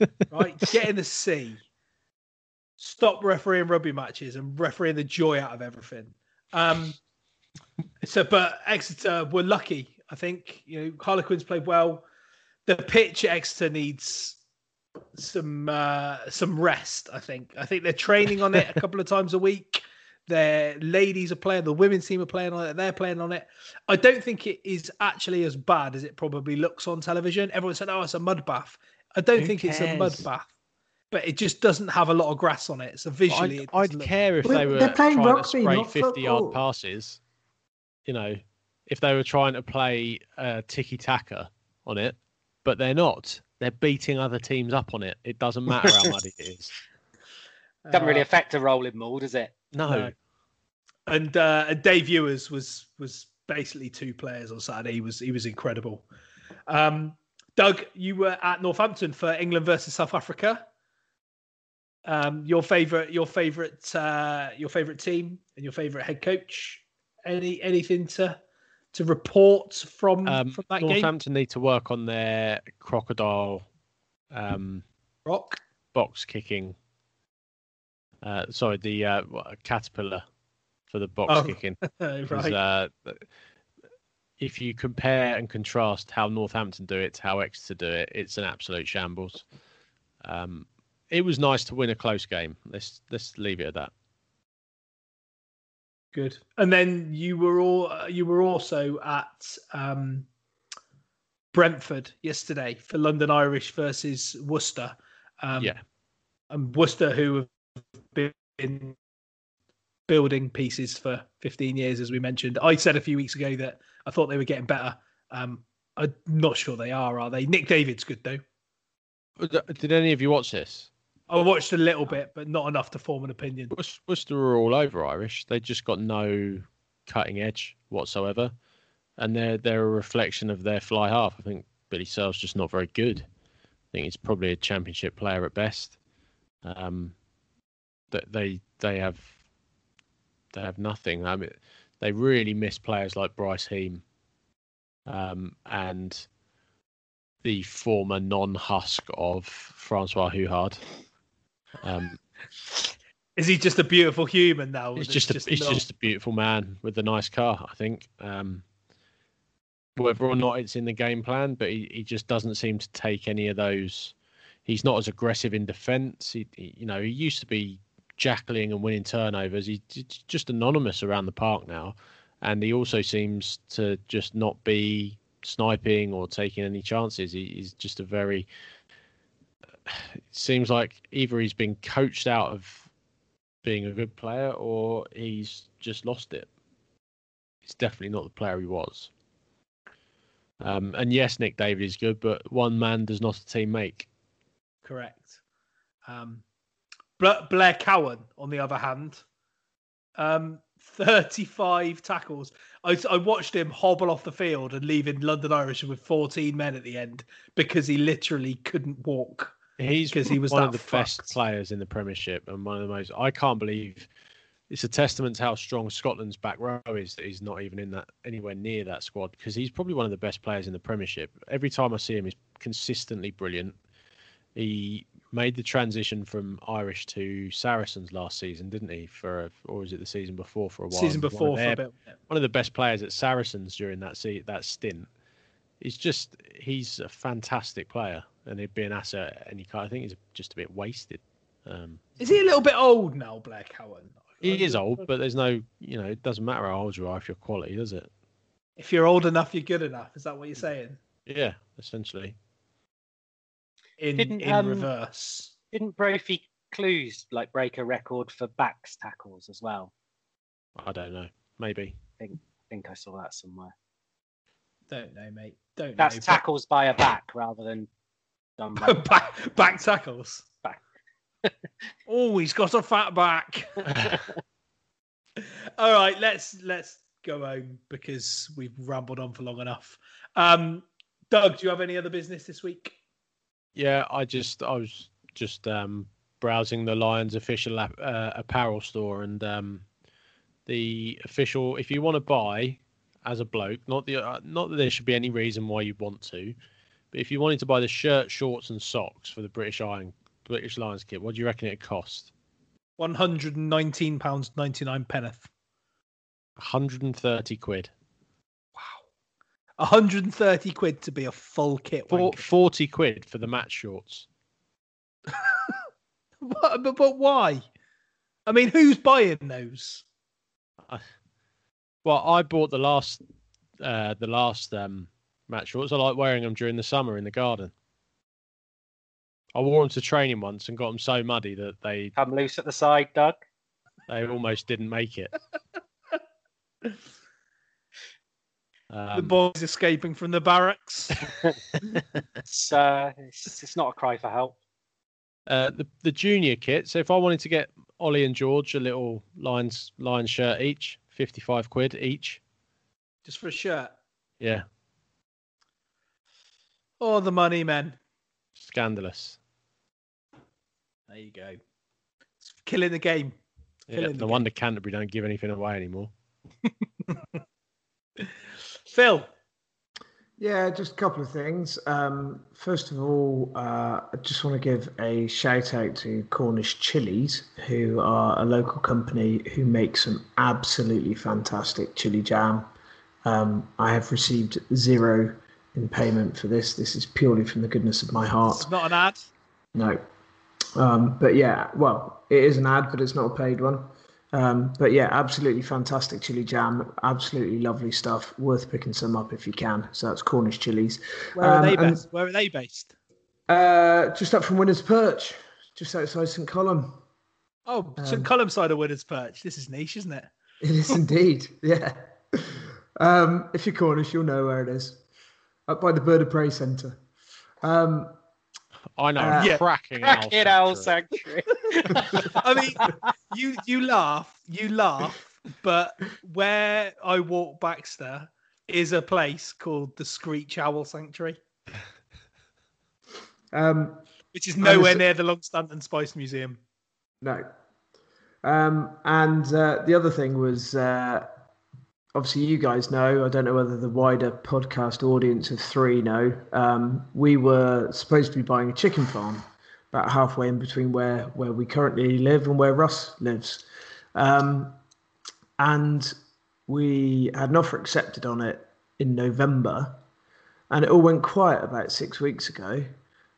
[LAUGHS] right? Get in the sea. Stop refereeing rugby matches and refereeing the joy out of everything. Um, so, but Exeter were lucky. I think you know Harlequins played well. The pitch at Exeter needs some uh, some rest. I think. I think they're training on it a couple of [LAUGHS] times a week. Their ladies are playing. The women's team are playing on it. They're playing on it. I don't think it is actually as bad as it probably looks on television. Everyone said, "Oh, it's a mud bath." I don't Who think it's a mud bath, but it just doesn't have a lot of grass on it. So visually, I'd, it I'd look- care if they were they're playing trying to spray 50 yard passes. You know, if they were trying to play uh, tiki taka on it, but they're not. They're beating other teams up on it. It doesn't matter how muddy it is. [LAUGHS] Doesn't really Uh, affect a rolling maul, does it? No. No. and uh, and Dave Ewers was was basically two players on Saturday. He was he was incredible. Um, Doug, you were at Northampton for England versus South Africa. Um, your favorite, your favorite, uh, your favorite team and your favorite head coach. Any anything to to report from Um, from that game? Northampton need to work on their crocodile um, Rock. box kicking. Uh, sorry, the uh, caterpillar for the box Oh, [LAUGHS] kicking. right. uh, if you compare and contrast how Northampton do it to how Exeter do it, it's an absolute shambles. Um, it was nice to win a close game. Let's let's leave it at that. Good. And then you were all you were also at um, Brentford yesterday for London Irish versus Worcester. Um, yeah, and Worcester, who have been building pieces for 15 years, as we mentioned. I said a few weeks ago that I thought they were getting better. Um, I'm not sure they are, are they? Nick David's good though. Did any of you watch this? I watched a little bit, but not enough to form an opinion. Worc- Worcester are all over Irish. They just got no cutting edge whatsoever, and they're they're a reflection of their fly half. I think Billy Searle's just not very good. I think he's probably a championship player at best. Um, that they they have they have nothing. I mean, they really miss players like Bryce Heem, um, and the former non-husk of Francois Hougaard. Um, Is he just a beautiful human now? He's that's just a, he's not- just a beautiful man with a nice car. I think. Um, whether or not it's in the game plan, but he, he just doesn't seem to take any of those. He's not as aggressive in defence. He, he- you know, he used to be jackling and winning turnovers. He's just anonymous around the park now, and he also seems to just not be sniping or taking any chances. He, he's just a very. It seems like either he's been coached out of being a good player or he's just lost it. He's definitely not the player he was. Um, and yes, Nick David is good, but one man does not a team make. Correct. Um, Bla- Blair Cowan, on the other hand, um, 35 tackles. I, I watched him hobble off the field and leaving London Irish with 14 men at the end because he literally couldn't walk. He's because he was one of the fucked. best players in the Premiership and one of the most. I can't believe it's a testament to how strong Scotland's back row is that he's not even in that anywhere near that squad because he's probably one of the best players in the Premiership. Every time I see him, he's consistently brilliant. He made the transition from Irish to Saracens last season, didn't he? For or was it the season before? For a while, Season One of before for a their- bit. one of the best players at Saracens during that se- that stint. He's just he's a fantastic player, and he'd be an asset at any kind. I think he's just a bit wasted. Um, Is he a little bit old now, Blair Cowan? he is old, but there's no you know it doesn't matter how old you are if you're quality, does it? If you're old enough, you're good enough. Is that what you're saying? Yeah, essentially. In Didn't, in um, reverse. Didn't Brophy Clues like break a record for backs tackles as well? I don't know. Maybe. I think, think I saw that somewhere. Don't know, mate. Don't That's know. tackles by a back rather than done [LAUGHS] by back, back tackles. Back. [LAUGHS] oh, he's got a fat back. [LAUGHS] All right, let's let's go home because we've rambled on for long enough. Um, Doug, do you have any other business this week? Yeah, I just I was just um, browsing the Lions official uh, apparel store, and um, the official. If you want to buy as a bloke, not the uh, not that there should be any reason why you want to, but if you wanted to buy the shirt, shorts, and socks for the British Iron British Lions kit, what do you reckon it cost? One hundred and nineteen pounds ninety nine penneth. 130 quid. Wow. One hundred and thirty quid to be a full kit. For, wanker. 40 quid for the match shorts. [LAUGHS] What- but, but why? I mean, who's buying those? Well, I bought the last uh, the last um, match shorts. I like wearing them during the summer in the garden. I wore them to training once and got them so muddy that they come loose at the side, Doug. they almost didn't make it. the Um, boys escaping from the barracks. [LAUGHS] It's, uh, it's it's not a cry for help. uh, the the junior kit. So if I wanted to get Ollie and George a little Lions Lions shirt each, fifty five quid each. Just for a shirt. Yeah, Oh, the money, men. scandalous. There you go. It's killing the game. Yeah, Killing the no game. wonder Canterbury don't give anything away anymore. [LAUGHS] Phil. Yeah, just a couple of things. Um, first of all, uh, I just want to give a shout out to Cornish Chilies, who are a local company who make some absolutely fantastic chili jam. Um, I have received zero in payment for this. This is purely from the goodness of my heart. It's not an ad. No. Um, but yeah, well, it is an ad, but it's not a paid one. Um, but yeah, absolutely fantastic chili jam. Absolutely lovely stuff. Worth picking some up if you can. So that's Cornish chilies. Where are Um, they and, based? Where are they based? Uh, just up from Winnards Perch, just outside St. Columb. Oh, St. Um, Columb side of Winnards Perch. This is niche, isn't it? It is indeed. [LAUGHS] Yeah. Um, if you're Cornish, you'll know where it is. Up by the Bird of Prey Centre. Um, I know, Uh, a Yeah. cracking Cracking owl owl sanctuary. sanctuary. I mean, you you laugh, you laugh, but where I walk Baxter is a place called the Screech Owl Sanctuary. Um, which is nowhere And near the Longstanton Spice Museum. No. Um, and uh, the other thing was uh, obviously you guys know. I don't know whether the wider podcast audience of three know. Um, we were supposed to be buying a chicken farm about halfway in between where where we currently live and where Russ lives, um, and we had an offer accepted on it in November, and it all went quiet about six weeks ago.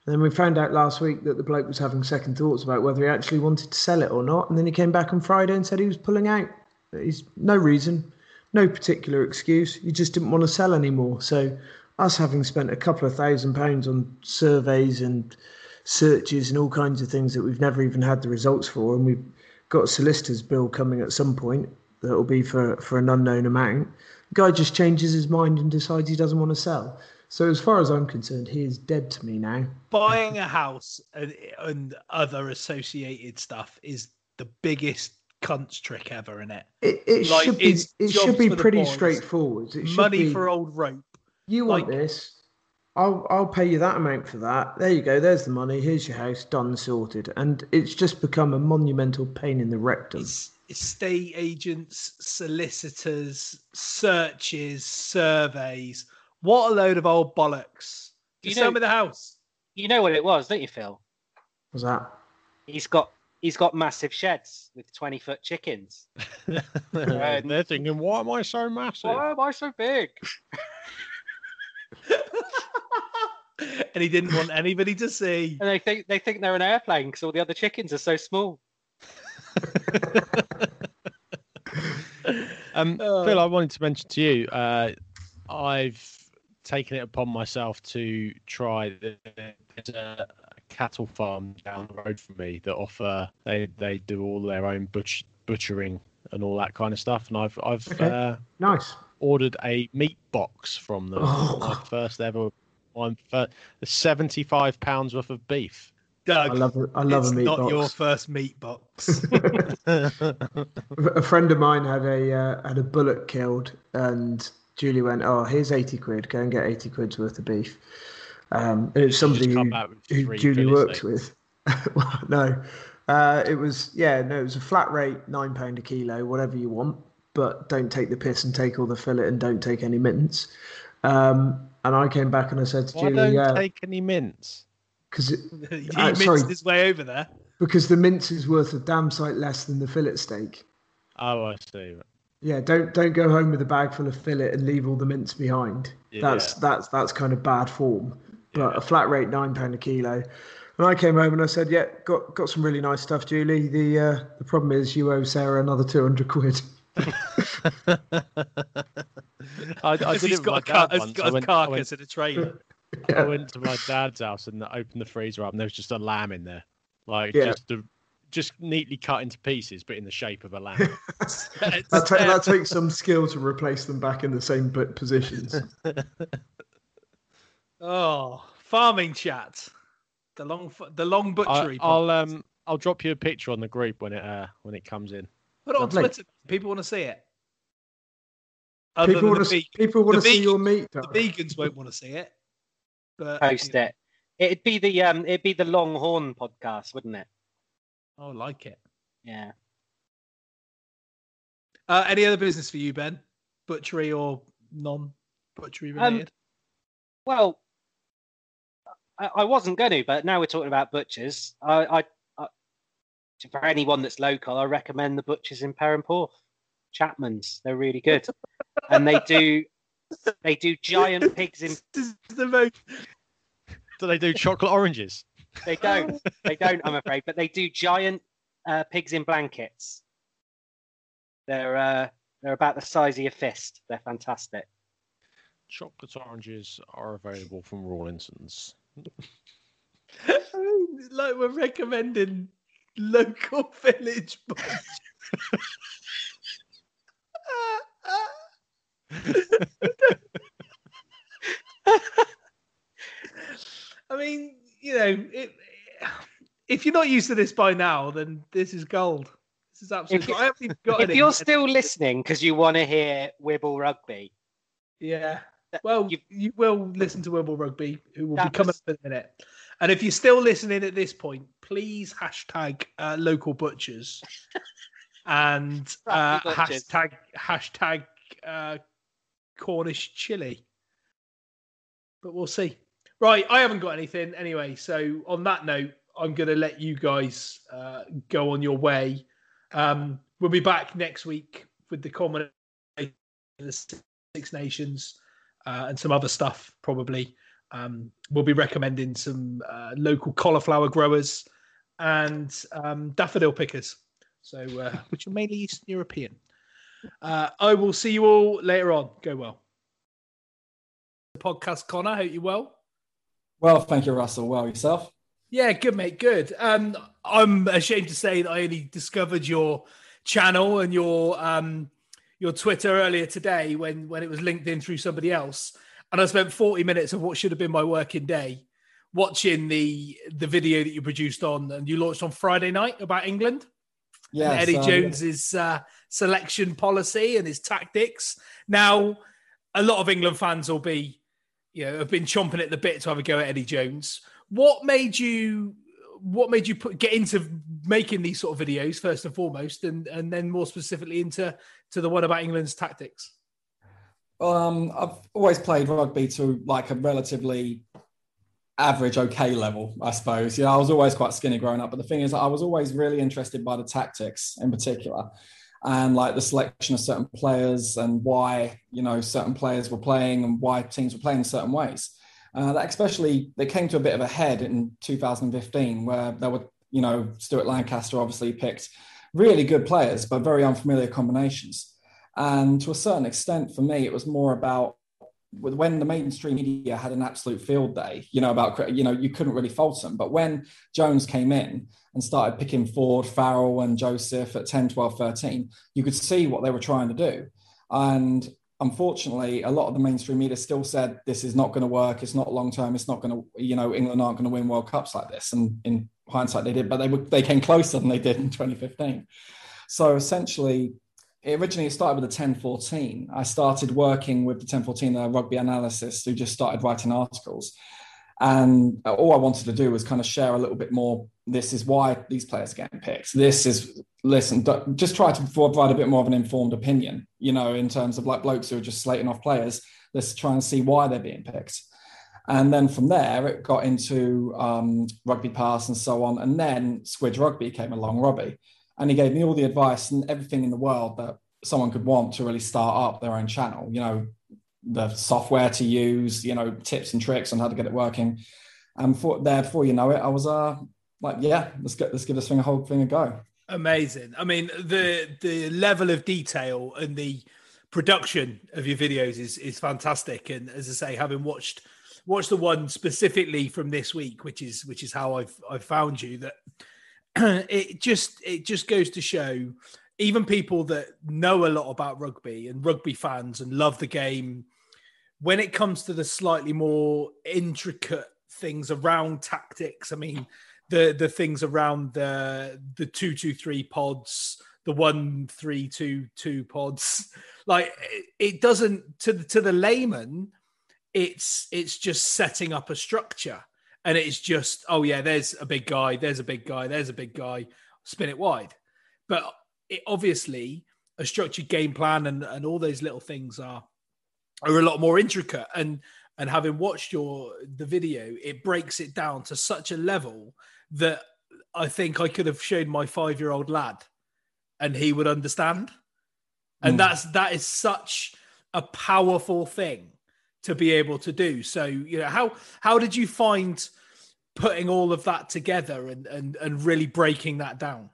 And then we found out last week that the bloke was having second thoughts about whether he actually wanted to sell it or not. And then he came back on Friday and said he was pulling out. He's no reason, no particular excuse. You just didn't want to sell anymore. So, us having spent a couple of thousand pounds on surveys and searches and all kinds of things that we've never even had the results for, and we've got a solicitor's bill coming at some point that will be for, for an unknown amount. The guy just changes his mind and decides he doesn't want to sell. So, as far as I'm concerned, he is dead to me now. Buying a house and, and other associated stuff is the biggest cunts trick ever in it. It, it Like, should be it's it should be pretty straightforward. It Money be, for old rope. you want this. I'll I'll pay you that amount for that. There you go. There's the money. Here's your house. Done, sorted. And it's just become a monumental pain in the rectum. Estate agents, solicitors, searches, surveys. What a load of old bollocks. You Just sell know- me the house. You know what it was, don't you, Phil? Was that? He's got he's got massive sheds with twenty foot chickens. and [LAUGHS] They're thinking, why am I so massive? Why am I so big? [LAUGHS] and he didn't want anybody to see. And they think they think they're an airplane because all the other chickens are so small. [LAUGHS] Um, Oh. Phil, I wanted to mention to you, uh, I've taken it upon myself to try the, there's a cattle farm down the road from me that offer they they do all their own butch, butchering and all that kind of stuff, and I've I've Okay. uh, Nice. ordered a meat box from them. Oh. My first ever one for seventy five pounds worth of beef. Doug, I love I love it's a meat not box. your first meat box. [LAUGHS] a friend of mine had a uh, had a bullock killed, and Julie went, "Oh, here's eighty quid. Go and get eighty quid's worth of beef." Um, and it was somebody who, Julie works with. [LAUGHS] well, no, uh, it was yeah, no, it was a flat rate, nine pound a kilo, whatever you want, but don't take the piss and take all the fillet and don't take any mints. Um, and I came back and I said to Why Julie, don't yeah, take any mints because he [LAUGHS] uh, sorry, his way over there. because the mince is worth a damn sight less than the fillet steak. Oh, I see. Yeah, don't don't go home with a bag full of fillet and leave all the mince behind. That's Yeah. that's that's kind of bad form. But a flat rate nine pound a kilo. And I came home and I said, "Yeah, got got some really nice stuff, Julie. The uh, the problem is you owe Sarah another two hundred quid." [LAUGHS] I, I [LAUGHS] Has did he's it with got a car- dad has got I a went, I went, carcass in a trailer. I went to my dad's house and opened the freezer up, and there was just a lamb in there, like Yeah. just a, just neatly cut into pieces, but in the shape of a lamb. [LAUGHS] that, ta- that takes some skill to replace them back in the same p- positions. Oh, farming chat. The long, the long butchery. I'll um I'll drop you a picture on the group when it uh when it comes in. put it on lovely. Twitter. People want to see it. Other people want to veg- people want to see your meat. The vegans won't want to see it. But Post it. It'd be the um it'd be the Longhorn podcast, wouldn't it? I like it. Yeah. Uh, any other business for you, Ben? Butchery or non-butchery Um, related? Well, I, I wasn't going to, but now we're talking about butchers. I, I, I for anyone that's local, I recommend the butchers in Perranporth, Chapman's. They're really good, and they do [LAUGHS] they do giant pigs in. The most. Do they do chocolate oranges? They don't. They don't. I'm afraid, but they do giant uh, pigs in blankets. They're uh, they're about the size of your fist. They're fantastic. Chocolate oranges are available from Rawlinson's. I [LAUGHS] mean, like we're recommending local [LAUGHS] village. I mean, you know, it, if you're not used to this by now, then this is gold. This is If, absolutely. you- I haven't even got if you're still listening because you want to hear Wibble Rugby, Yeah. Well, you, you will listen to Wimble Rugby, who will be That coming was- up in a minute. And if you're still listening at this point, please hashtag uh, local butchers [LAUGHS] and uh, Butchers. hashtag hashtag uh, Cornish chili. But we'll see. Right, I haven't got anything anyway. So on that note, I'm going to let you guys uh, go on your way. Um, we'll be back next week with the culmination of the Six Nations uh, and some other stuff probably. Um, we'll be recommending some uh, local cauliflower growers and um, daffodil pickers, so uh, [LAUGHS] which are mainly Eastern European. Uh, I will see you all later on. Go well. The podcast Connor, hope you well. Well, thank you, Russell. Well, yourself? Yeah, good mate, good. Um, I'm ashamed to say that I only discovered your channel and your um, your Twitter earlier today when when it was linked in through somebody else, and I spent 40 minutes of what should have been my working day watching the the video that you produced on and you launched on Friday night about England. Yeah, and Eddie Jones's uh, selection policy and his tactics. Now, a lot of England fans will be, you know, have been chomping at the bit to have a go at Eddie Jones. What made you? What made you put get into making these sort of videos first and foremost, and and then more specifically into to the one about England's tactics? Um, I've always played rugby to like a relatively average, okay level, I suppose. Know, I was always quite skinny growing up, but the thing is, I was always really interested by the tactics in particular, and like the selection of certain players and why you know certain players were playing and why teams were playing in certain ways. Uh, that especially they came to a bit of a head in 2015, where there were you know Stuart Lancaster obviously picked really good players, but very unfamiliar combinations. And to a certain extent, for me, it was more about when the mainstream media had an absolute field day, you know, about, you know, you couldn't really fault them. But when Jones came in and started picking Ford, Farrell, and Joseph at 10, 12, 13, you could see what they were trying to do. And unfortunately, a lot of the mainstream media still said this is not going to work. It's not long term. It's not going to, you know, England aren't going to win World Cups like this. And in hindsight, they did, but they were, they came closer than they did in 2015. So essentially, it originally started with the 1014. I started working with the 1014 uh, rugby analysis who just started writing articles. And all I wanted to do was kind of share a little bit more. This is why these players are getting picked. This is, listen, just try to provide a bit more of an informed opinion, you know, in terms of like blokes who are just slating off players. Let's try and see why they're being picked. And then from there, it got into um, rugby pass and so on. And then Squidge Rugby came along, Robbie and he gave me all the advice and everything in the world that someone could want to really start up their own channel you know the software to use you know tips and tricks on how to get it working. And for there before you know it i was uh like yeah let's get let's give this thing a whole thing a go. Amazing. I mean the the level of detail and the production of your videos is is fantastic. And as i say having watched watched the one specifically from this week which is which is how i've i've found you that [CLEARS THROAT] it just it just goes to show even people that know a lot about rugby and rugby fans and love the game when it comes to the slightly more intricate things around tactics i mean the the things around the the 223 pods the 1322 pods like it, it doesn't to the, to the layman it's it's just setting up a structure. And it's just oh yeah there's a big guy there's a big guy there's a big guy spin it wide. But it obviously a structured game plan and, and all those little things are are a lot more intricate. And and having watched your the video it breaks it down to such a level that i think i could have shown my five year old lad and he would understand. And Mm. that's that is such a powerful thing to be able to do so you know how how did you find putting all of that together and and, and really breaking that down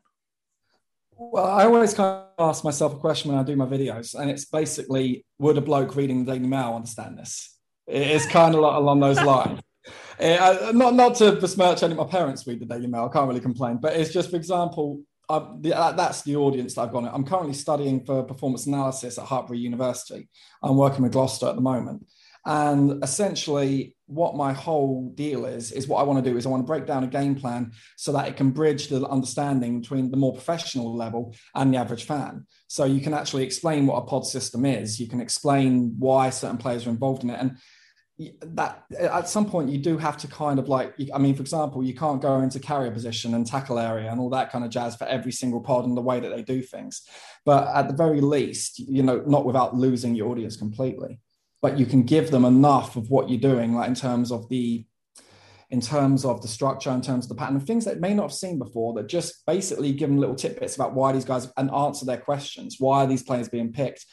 Well, I always kind of ask myself a question when I do my videos, and it's basically, would a bloke reading the Daily Mail understand this? It's kind of along those lines. [LAUGHS] I- not not to besmirch any of my parents read the Daily Mail. I can't really complain, but it's just, for example, I, the, uh, that's the audience that I've gone. I'm currently studying for performance analysis at Hartpury University. I'm working with Gloucester at the moment, and essentially, what my whole deal is is what I want to do is I want to break down a game plan so that it can bridge the understanding between the more professional level and the average fan. So you can actually explain what a pod system is. You can explain why certain players are involved in it, and that at some point you do have to kind of like i mean for example you can't go into carrier position and tackle area and all that kind of jazz for every single pod and the way that they do things but at the very least you know not without losing your audience completely but you can give them enough of what you're doing like in terms of the in terms of the structure in terms of the pattern of things that may not have seen before that just basically give them little tidbits about why these guys and answer their questions why are these players being picked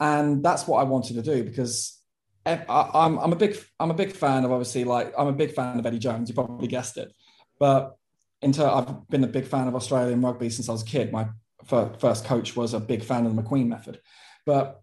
and that's what i wanted to do because I'm I'm a big I'm a big fan of obviously like I'm a big fan of Eddie Jones. You probably guessed it, but in ter- I've been a big fan of Australian rugby since I was a kid. My first coach was a big fan of the McQueen method, but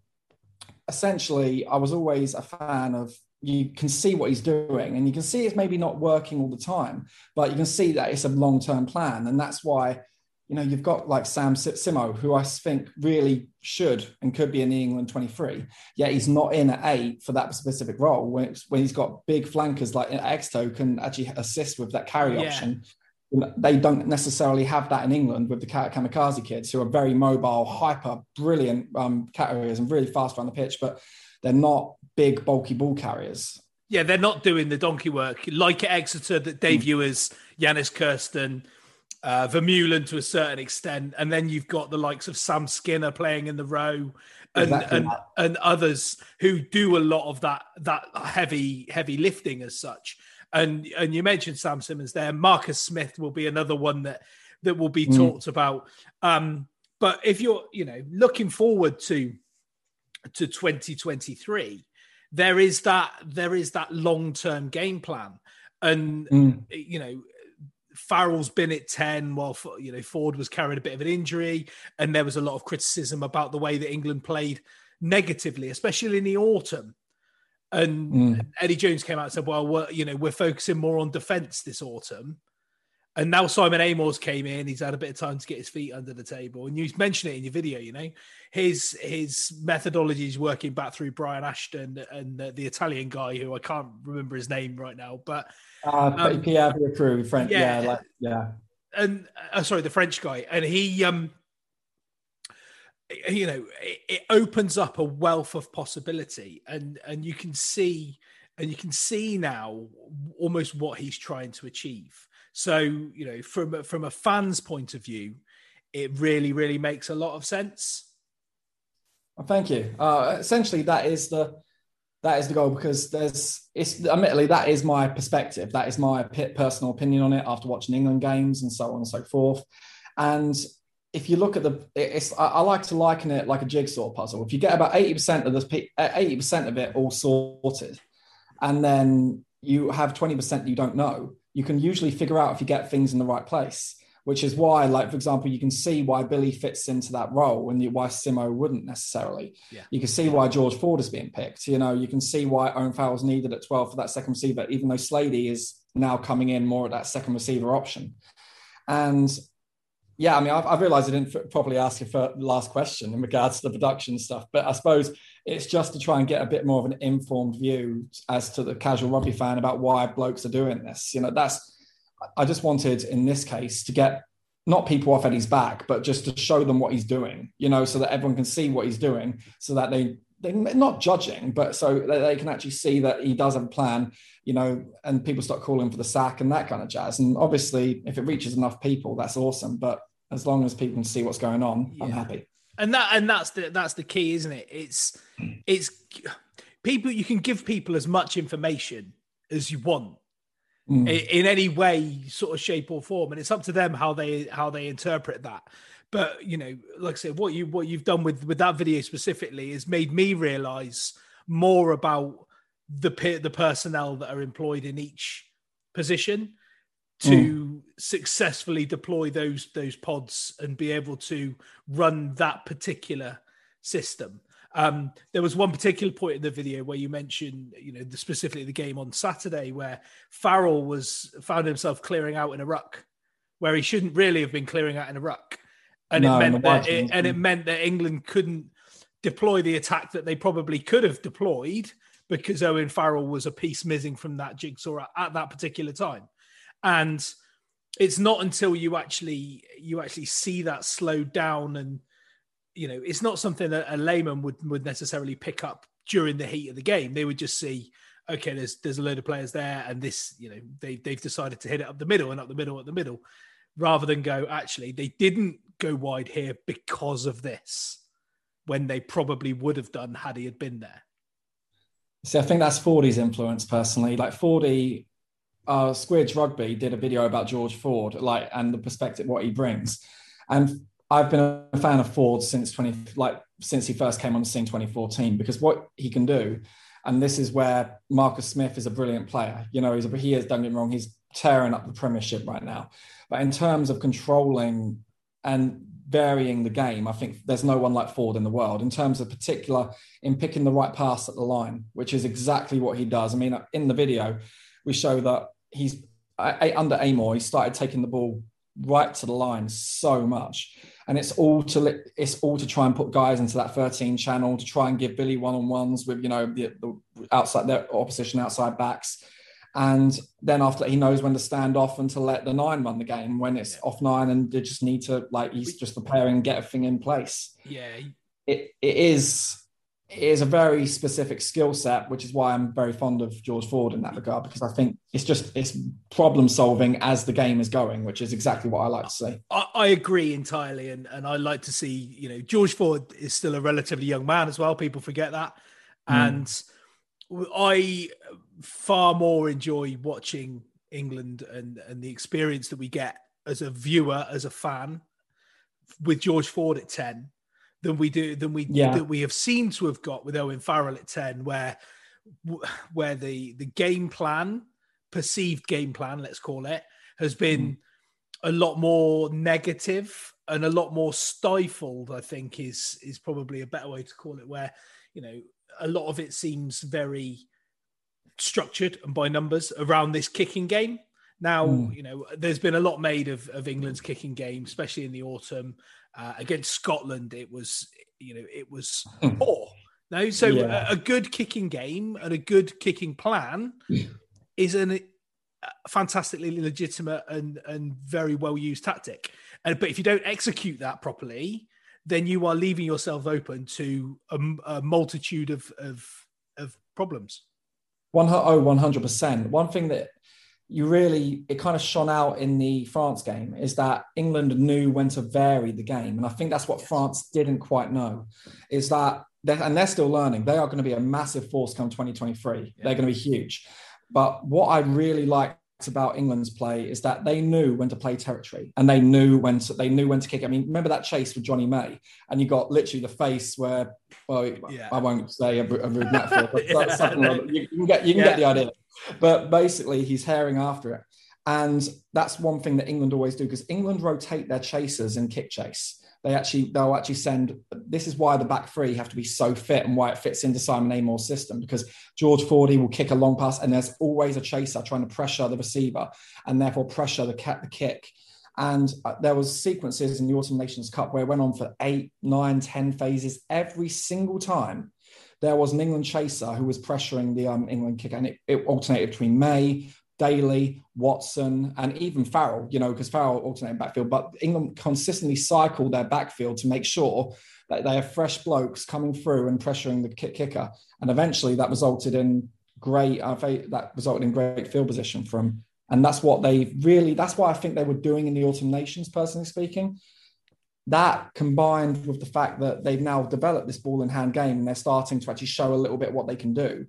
essentially I was always a fan of. You can see what he's doing, and you can see it's maybe not working all the time, but you can see that it's a long term plan, and that's why you know, you've got like Sam Simo, who I think really should and could be in the England 23, yet he's not in at eight for that specific role when, when he's got big flankers like Exto can actually assist with that carry yeah. option. They don't necessarily have that in England with the kamikaze kids who are very mobile, hyper, brilliant um, carriers and really fast around the pitch, but they're not big, bulky ball carriers. Yeah, they're not doing the donkey work like at Exeter that Dave mm. Ewers, Jannes Kirsten, uh, Vermeulen to a certain extent, and then you've got the likes of Sam Skinner playing in the row, and exactly and, and others who do a lot of that that heavy heavy lifting as such. And and you mentioned Sam Simmonds there. Marcus Smith will be another one that that will be mm. talked about. Um, but if you're you know looking forward to to 2023 there is that there is that long term game plan and mm. you know Farrell's been at 10 while you know Ford was carrying a bit of an injury and there was a lot of criticism about the way that England played negatively especially in the autumn and mm. Eddie Jones came out and said well we're, you know we're focusing more on defense this autumn. And now Simon Amor came in. He's had a bit of time to get his feet under the table. And you mentioned it in your video you know his his methodology is working back through Brian Ashton and the, the Italian guy who I can't remember his name right now but uh, um, Pierre French, yeah, yeah, like, yeah. And uh, sorry, the French guy, and he, um, you know, it, it opens up a wealth of possibility, and and you can see, and you can see now almost what he's trying to achieve. So you know, from from a fan's point of view, it really, really makes a lot of sense. Well, thank you. Uh, essentially, that is the that is the goal because there's it's admittedly that is my perspective that is my personal opinion on it after watching england games and so on and so forth and if you look at the it's i like to liken it like a jigsaw puzzle if you get about 80% of this, eh, 80% of it all sorted and then you have 20% you don't know you can usually figure out if you get things in the right place which is why, like for example, you can see why Billy fits into that role and why Simo wouldn't necessarily. Yeah. You can see why George Ford is being picked. You know, you can see why Owen Farrell's needed at 12 for that second receiver, even though Slady is now coming in more at that second receiver option. And yeah, I mean, I've, I've realized I didn't properly ask you for the last question in regards to the production stuff, but I suppose it's just to try and get a bit more of an informed view as to the casual rugby fan about why blokes are doing this. You know, that's I just wanted in this case to get not people off Eddie's back, but just to show them what he's doing, you know, so that everyone can see what he's doing, so that they they're not judging, but so they can actually see that he does have a plan, you know, and people start calling for the sack and that kind of jazz. And obviously, if it reaches enough people, that's awesome. But as long as people can see what's going on, yeah. I'm happy. And that and that's the that's the key, isn't it? It's it's people you can give people as much information as you want mm. in, in any way, sort of shape or form, and it's up to them how they how they interpret that. But you know, like I said, what you what you've done with with that video specifically has made me realize more about the the personnel that are employed in each position to mm. successfully deploy those those pods and be able to run that particular system. Um, there was one particular point in the video where you mentioned, you know, the, specifically the game on Saturday where Farrell was found himself clearing out in a ruck where he shouldn't really have been clearing out in a ruck, and no, it meant that it, and it meant that England couldn't deploy the attack that they probably could have deployed because Owen Farrell was a piece missing from that jigsaw at, at that particular time, and it's not until you actually you actually see that slowed down and you know, it's not something that a layman would would necessarily pick up during the heat of the game. They would just see, okay, there's there's a load of players there, and this, you know, they they've decided to hit it up the middle and up the middle, up the middle, rather than go actually they didn't go wide here because of this, when they probably would have done had he had been there. See, I think that's Fordy's influence personally. Like Fordy, uh, Squidge Rugby did a video about George Ford, like and the perspective what he brings, and I've been a fan of Ford since twenty like since he first came on the scene 2014 because what he can do, and this is where Marcus Smith is a brilliant player. You know, he's a, he don't get me wrong, he's tearing up the Premiership right now, but in terms of controlling and varying the game, I think there's no one like Ford in the world in terms of particular in picking the right pass at the line, which is exactly what he does. I mean, in the video, we show that he's under Amor, he started taking the ball right to the line so much. And it's all to it's all to try and put guys into that 13 channel to try and give Billy one-on-ones with you know the, the outside their opposition outside backs and then after he knows when to stand off and to let the nine run the game when it's yeah. off nine and they just need to like he's just preparing get everything in place yeah it, it is is a very specific skill set which is why i'm very fond of george ford in that regard because i think it's just it's problem solving as the game is going which is exactly what i like to see. I, I agree entirely and, and i like to see you know george ford is still a relatively young man as well. People forget that. Mm. and I far more enjoy watching England and and the experience that we get as a viewer, as a fan, with George Ford at ten, than we do than we yeah. that we have seemed to have got with Owen Farrell at ten, where where the the game plan, perceived game plan, let's call it, has been mm. a lot more negative and a lot more stifled. I think is is probably a better way to call it, where you know a lot of it seems very structured and by numbers around this kicking game. Now, mm. you know, there's been a lot made of, of England's kicking game, especially in the autumn. Uh, against Scotland, it was, you know, it was hmm. poor. No, so yeah. a, a, good kicking game and a good kicking plan is an, a fantastically legitimate and, and very well used tactic. And, but if you don't execute that properly, then you are leaving yourself open to a, a multitude of, of, of problems. One, oh, 100%. One thing that you really, it kind of shone out in the France game is that England knew when to vary the game. And I think that's what France didn't quite know is that, they're, and they're still learning, they are going to be a massive force come 2023. Yeah. They're going to be huge. But what I really like about England's play is that they knew when to play territory and they knew when to they knew when to kick. I mean, remember that chase with Jonny May, and you got literally the face where well, yeah. I won't say a, a rude metaphor, but [LAUGHS] yeah, something no. like, you, you, can get you can yeah. get the idea. But basically, he's herring after it, and that's one thing that England always do because England rotate their chasers in kick chase they actually they'll actually send this is why the back three have to be so fit and why it fits into Simon Amor's system because George Fordy will kick a long pass and there's always a chaser trying to pressure the receiver and therefore pressure the, the kick. And uh, there was sequences in the Autumn Nations Cup where it went on for eight, nine, ten phases every single time. There was an England chaser who was pressuring the um, England kick, and it, it alternated between May, Daly, Watson, and even Farrell, you know, because Farrell alternated backfield, but England consistently cycled their backfield to make sure that they have fresh blokes coming through and pressuring the kick kicker. And eventually that resulted in great, uh, that resulted in great field position from, and that's what they really, that's what I think they were doing in the Autumn Nations, personally speaking. That combined with the fact that they've now developed this ball in hand game and they're starting to actually show a little bit what they can do.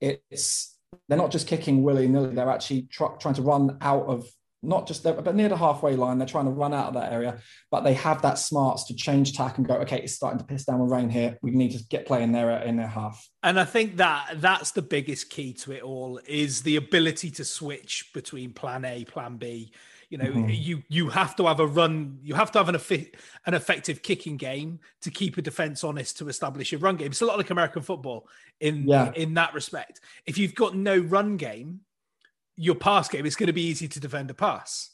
It's they're not just kicking willy nilly. They're actually tr- trying to run out of not just there, but near the halfway line. They're trying to run out of that area, but they have that smarts to change tack and go. Okay, it's starting to piss down with rain here. We need to get playing there in their half. And I think that that's the biggest key to it all is the ability to switch between plan A, plan B. You know, mm-hmm. you you have to have a run. You have to have an an effective kicking game to keep a defense honest to establish a run game. It's a lot like American football in yeah. in that respect. If you've got no run game, your pass game it's going to be easy to defend a pass.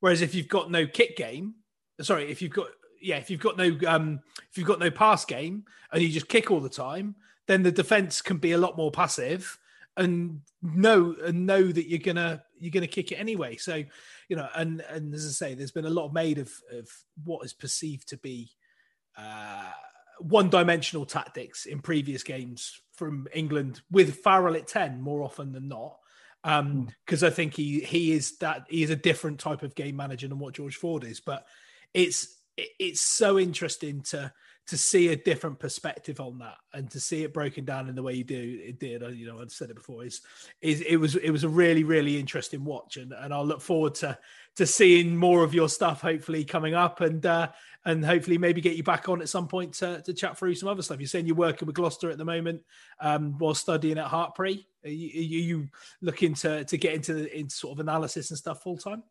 Whereas if you've got no kick game, sorry, if you've got yeah, if you've got no um if you've got no pass game and you just kick all the time, then the defense can be a lot more passive and know and know that you're gonna you're gonna kick it anyway. So you know, and and as I say, there's been a lot made of of what is perceived to be uh, one-dimensional tactics in previous games from England with Farrell at ten more often than not. Um, because I think he he is that he is a different type of game manager than what George Ford is. But it's it's so interesting to to see a different perspective on that and to see it broken down in the way you do it did you know i've said it before is is it was it was a really really interesting watch and and i'll look forward to to seeing more of your stuff hopefully coming up and uh and hopefully maybe get you back on at some point to, to chat through some other stuff. You're saying you're working with gloucester at the moment um while studying at hartpury are you, are you looking to to get into the into sort of analysis and stuff full time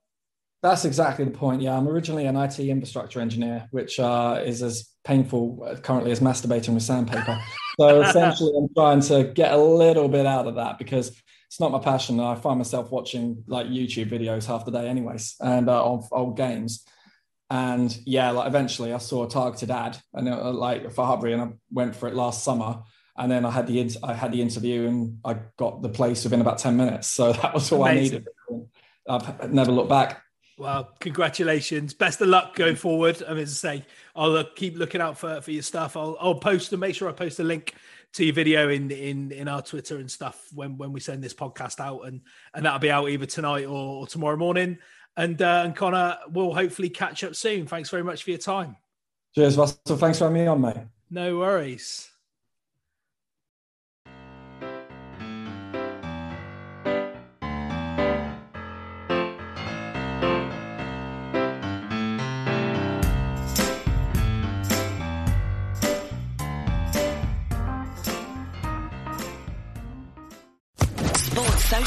that's exactly the point. Yeah, I'm originally an IT infrastructure engineer, which uh, is as painful currently as masturbating with sandpaper. so [LAUGHS] essentially, I'm trying to get a little bit out of that because it's not my passion. I find myself watching like YouTube videos half the day, anyways, and uh, of old games. And yeah, like eventually, I saw a targeted ad, and it, uh, like for Hartpury, and I went for it last summer. And then I had the I had the interview, and I got the place within about ten minutes. So [LAUGHS] that was all Amazing. I needed. I've never looked back. Well, congratulations. Best of luck going forward. I mean, as I say, I'll uh, keep looking out for, for your stuff. I'll, I'll post and make sure I post a link to your video in, in, in our Twitter and stuff when, when we send this podcast out. And, and that'll be out either tonight or, or tomorrow morning. And, uh, and Connor, we'll hopefully catch up soon. Thanks very much for your time. Cheers, Russell. Thanks for having me on, mate. No worries.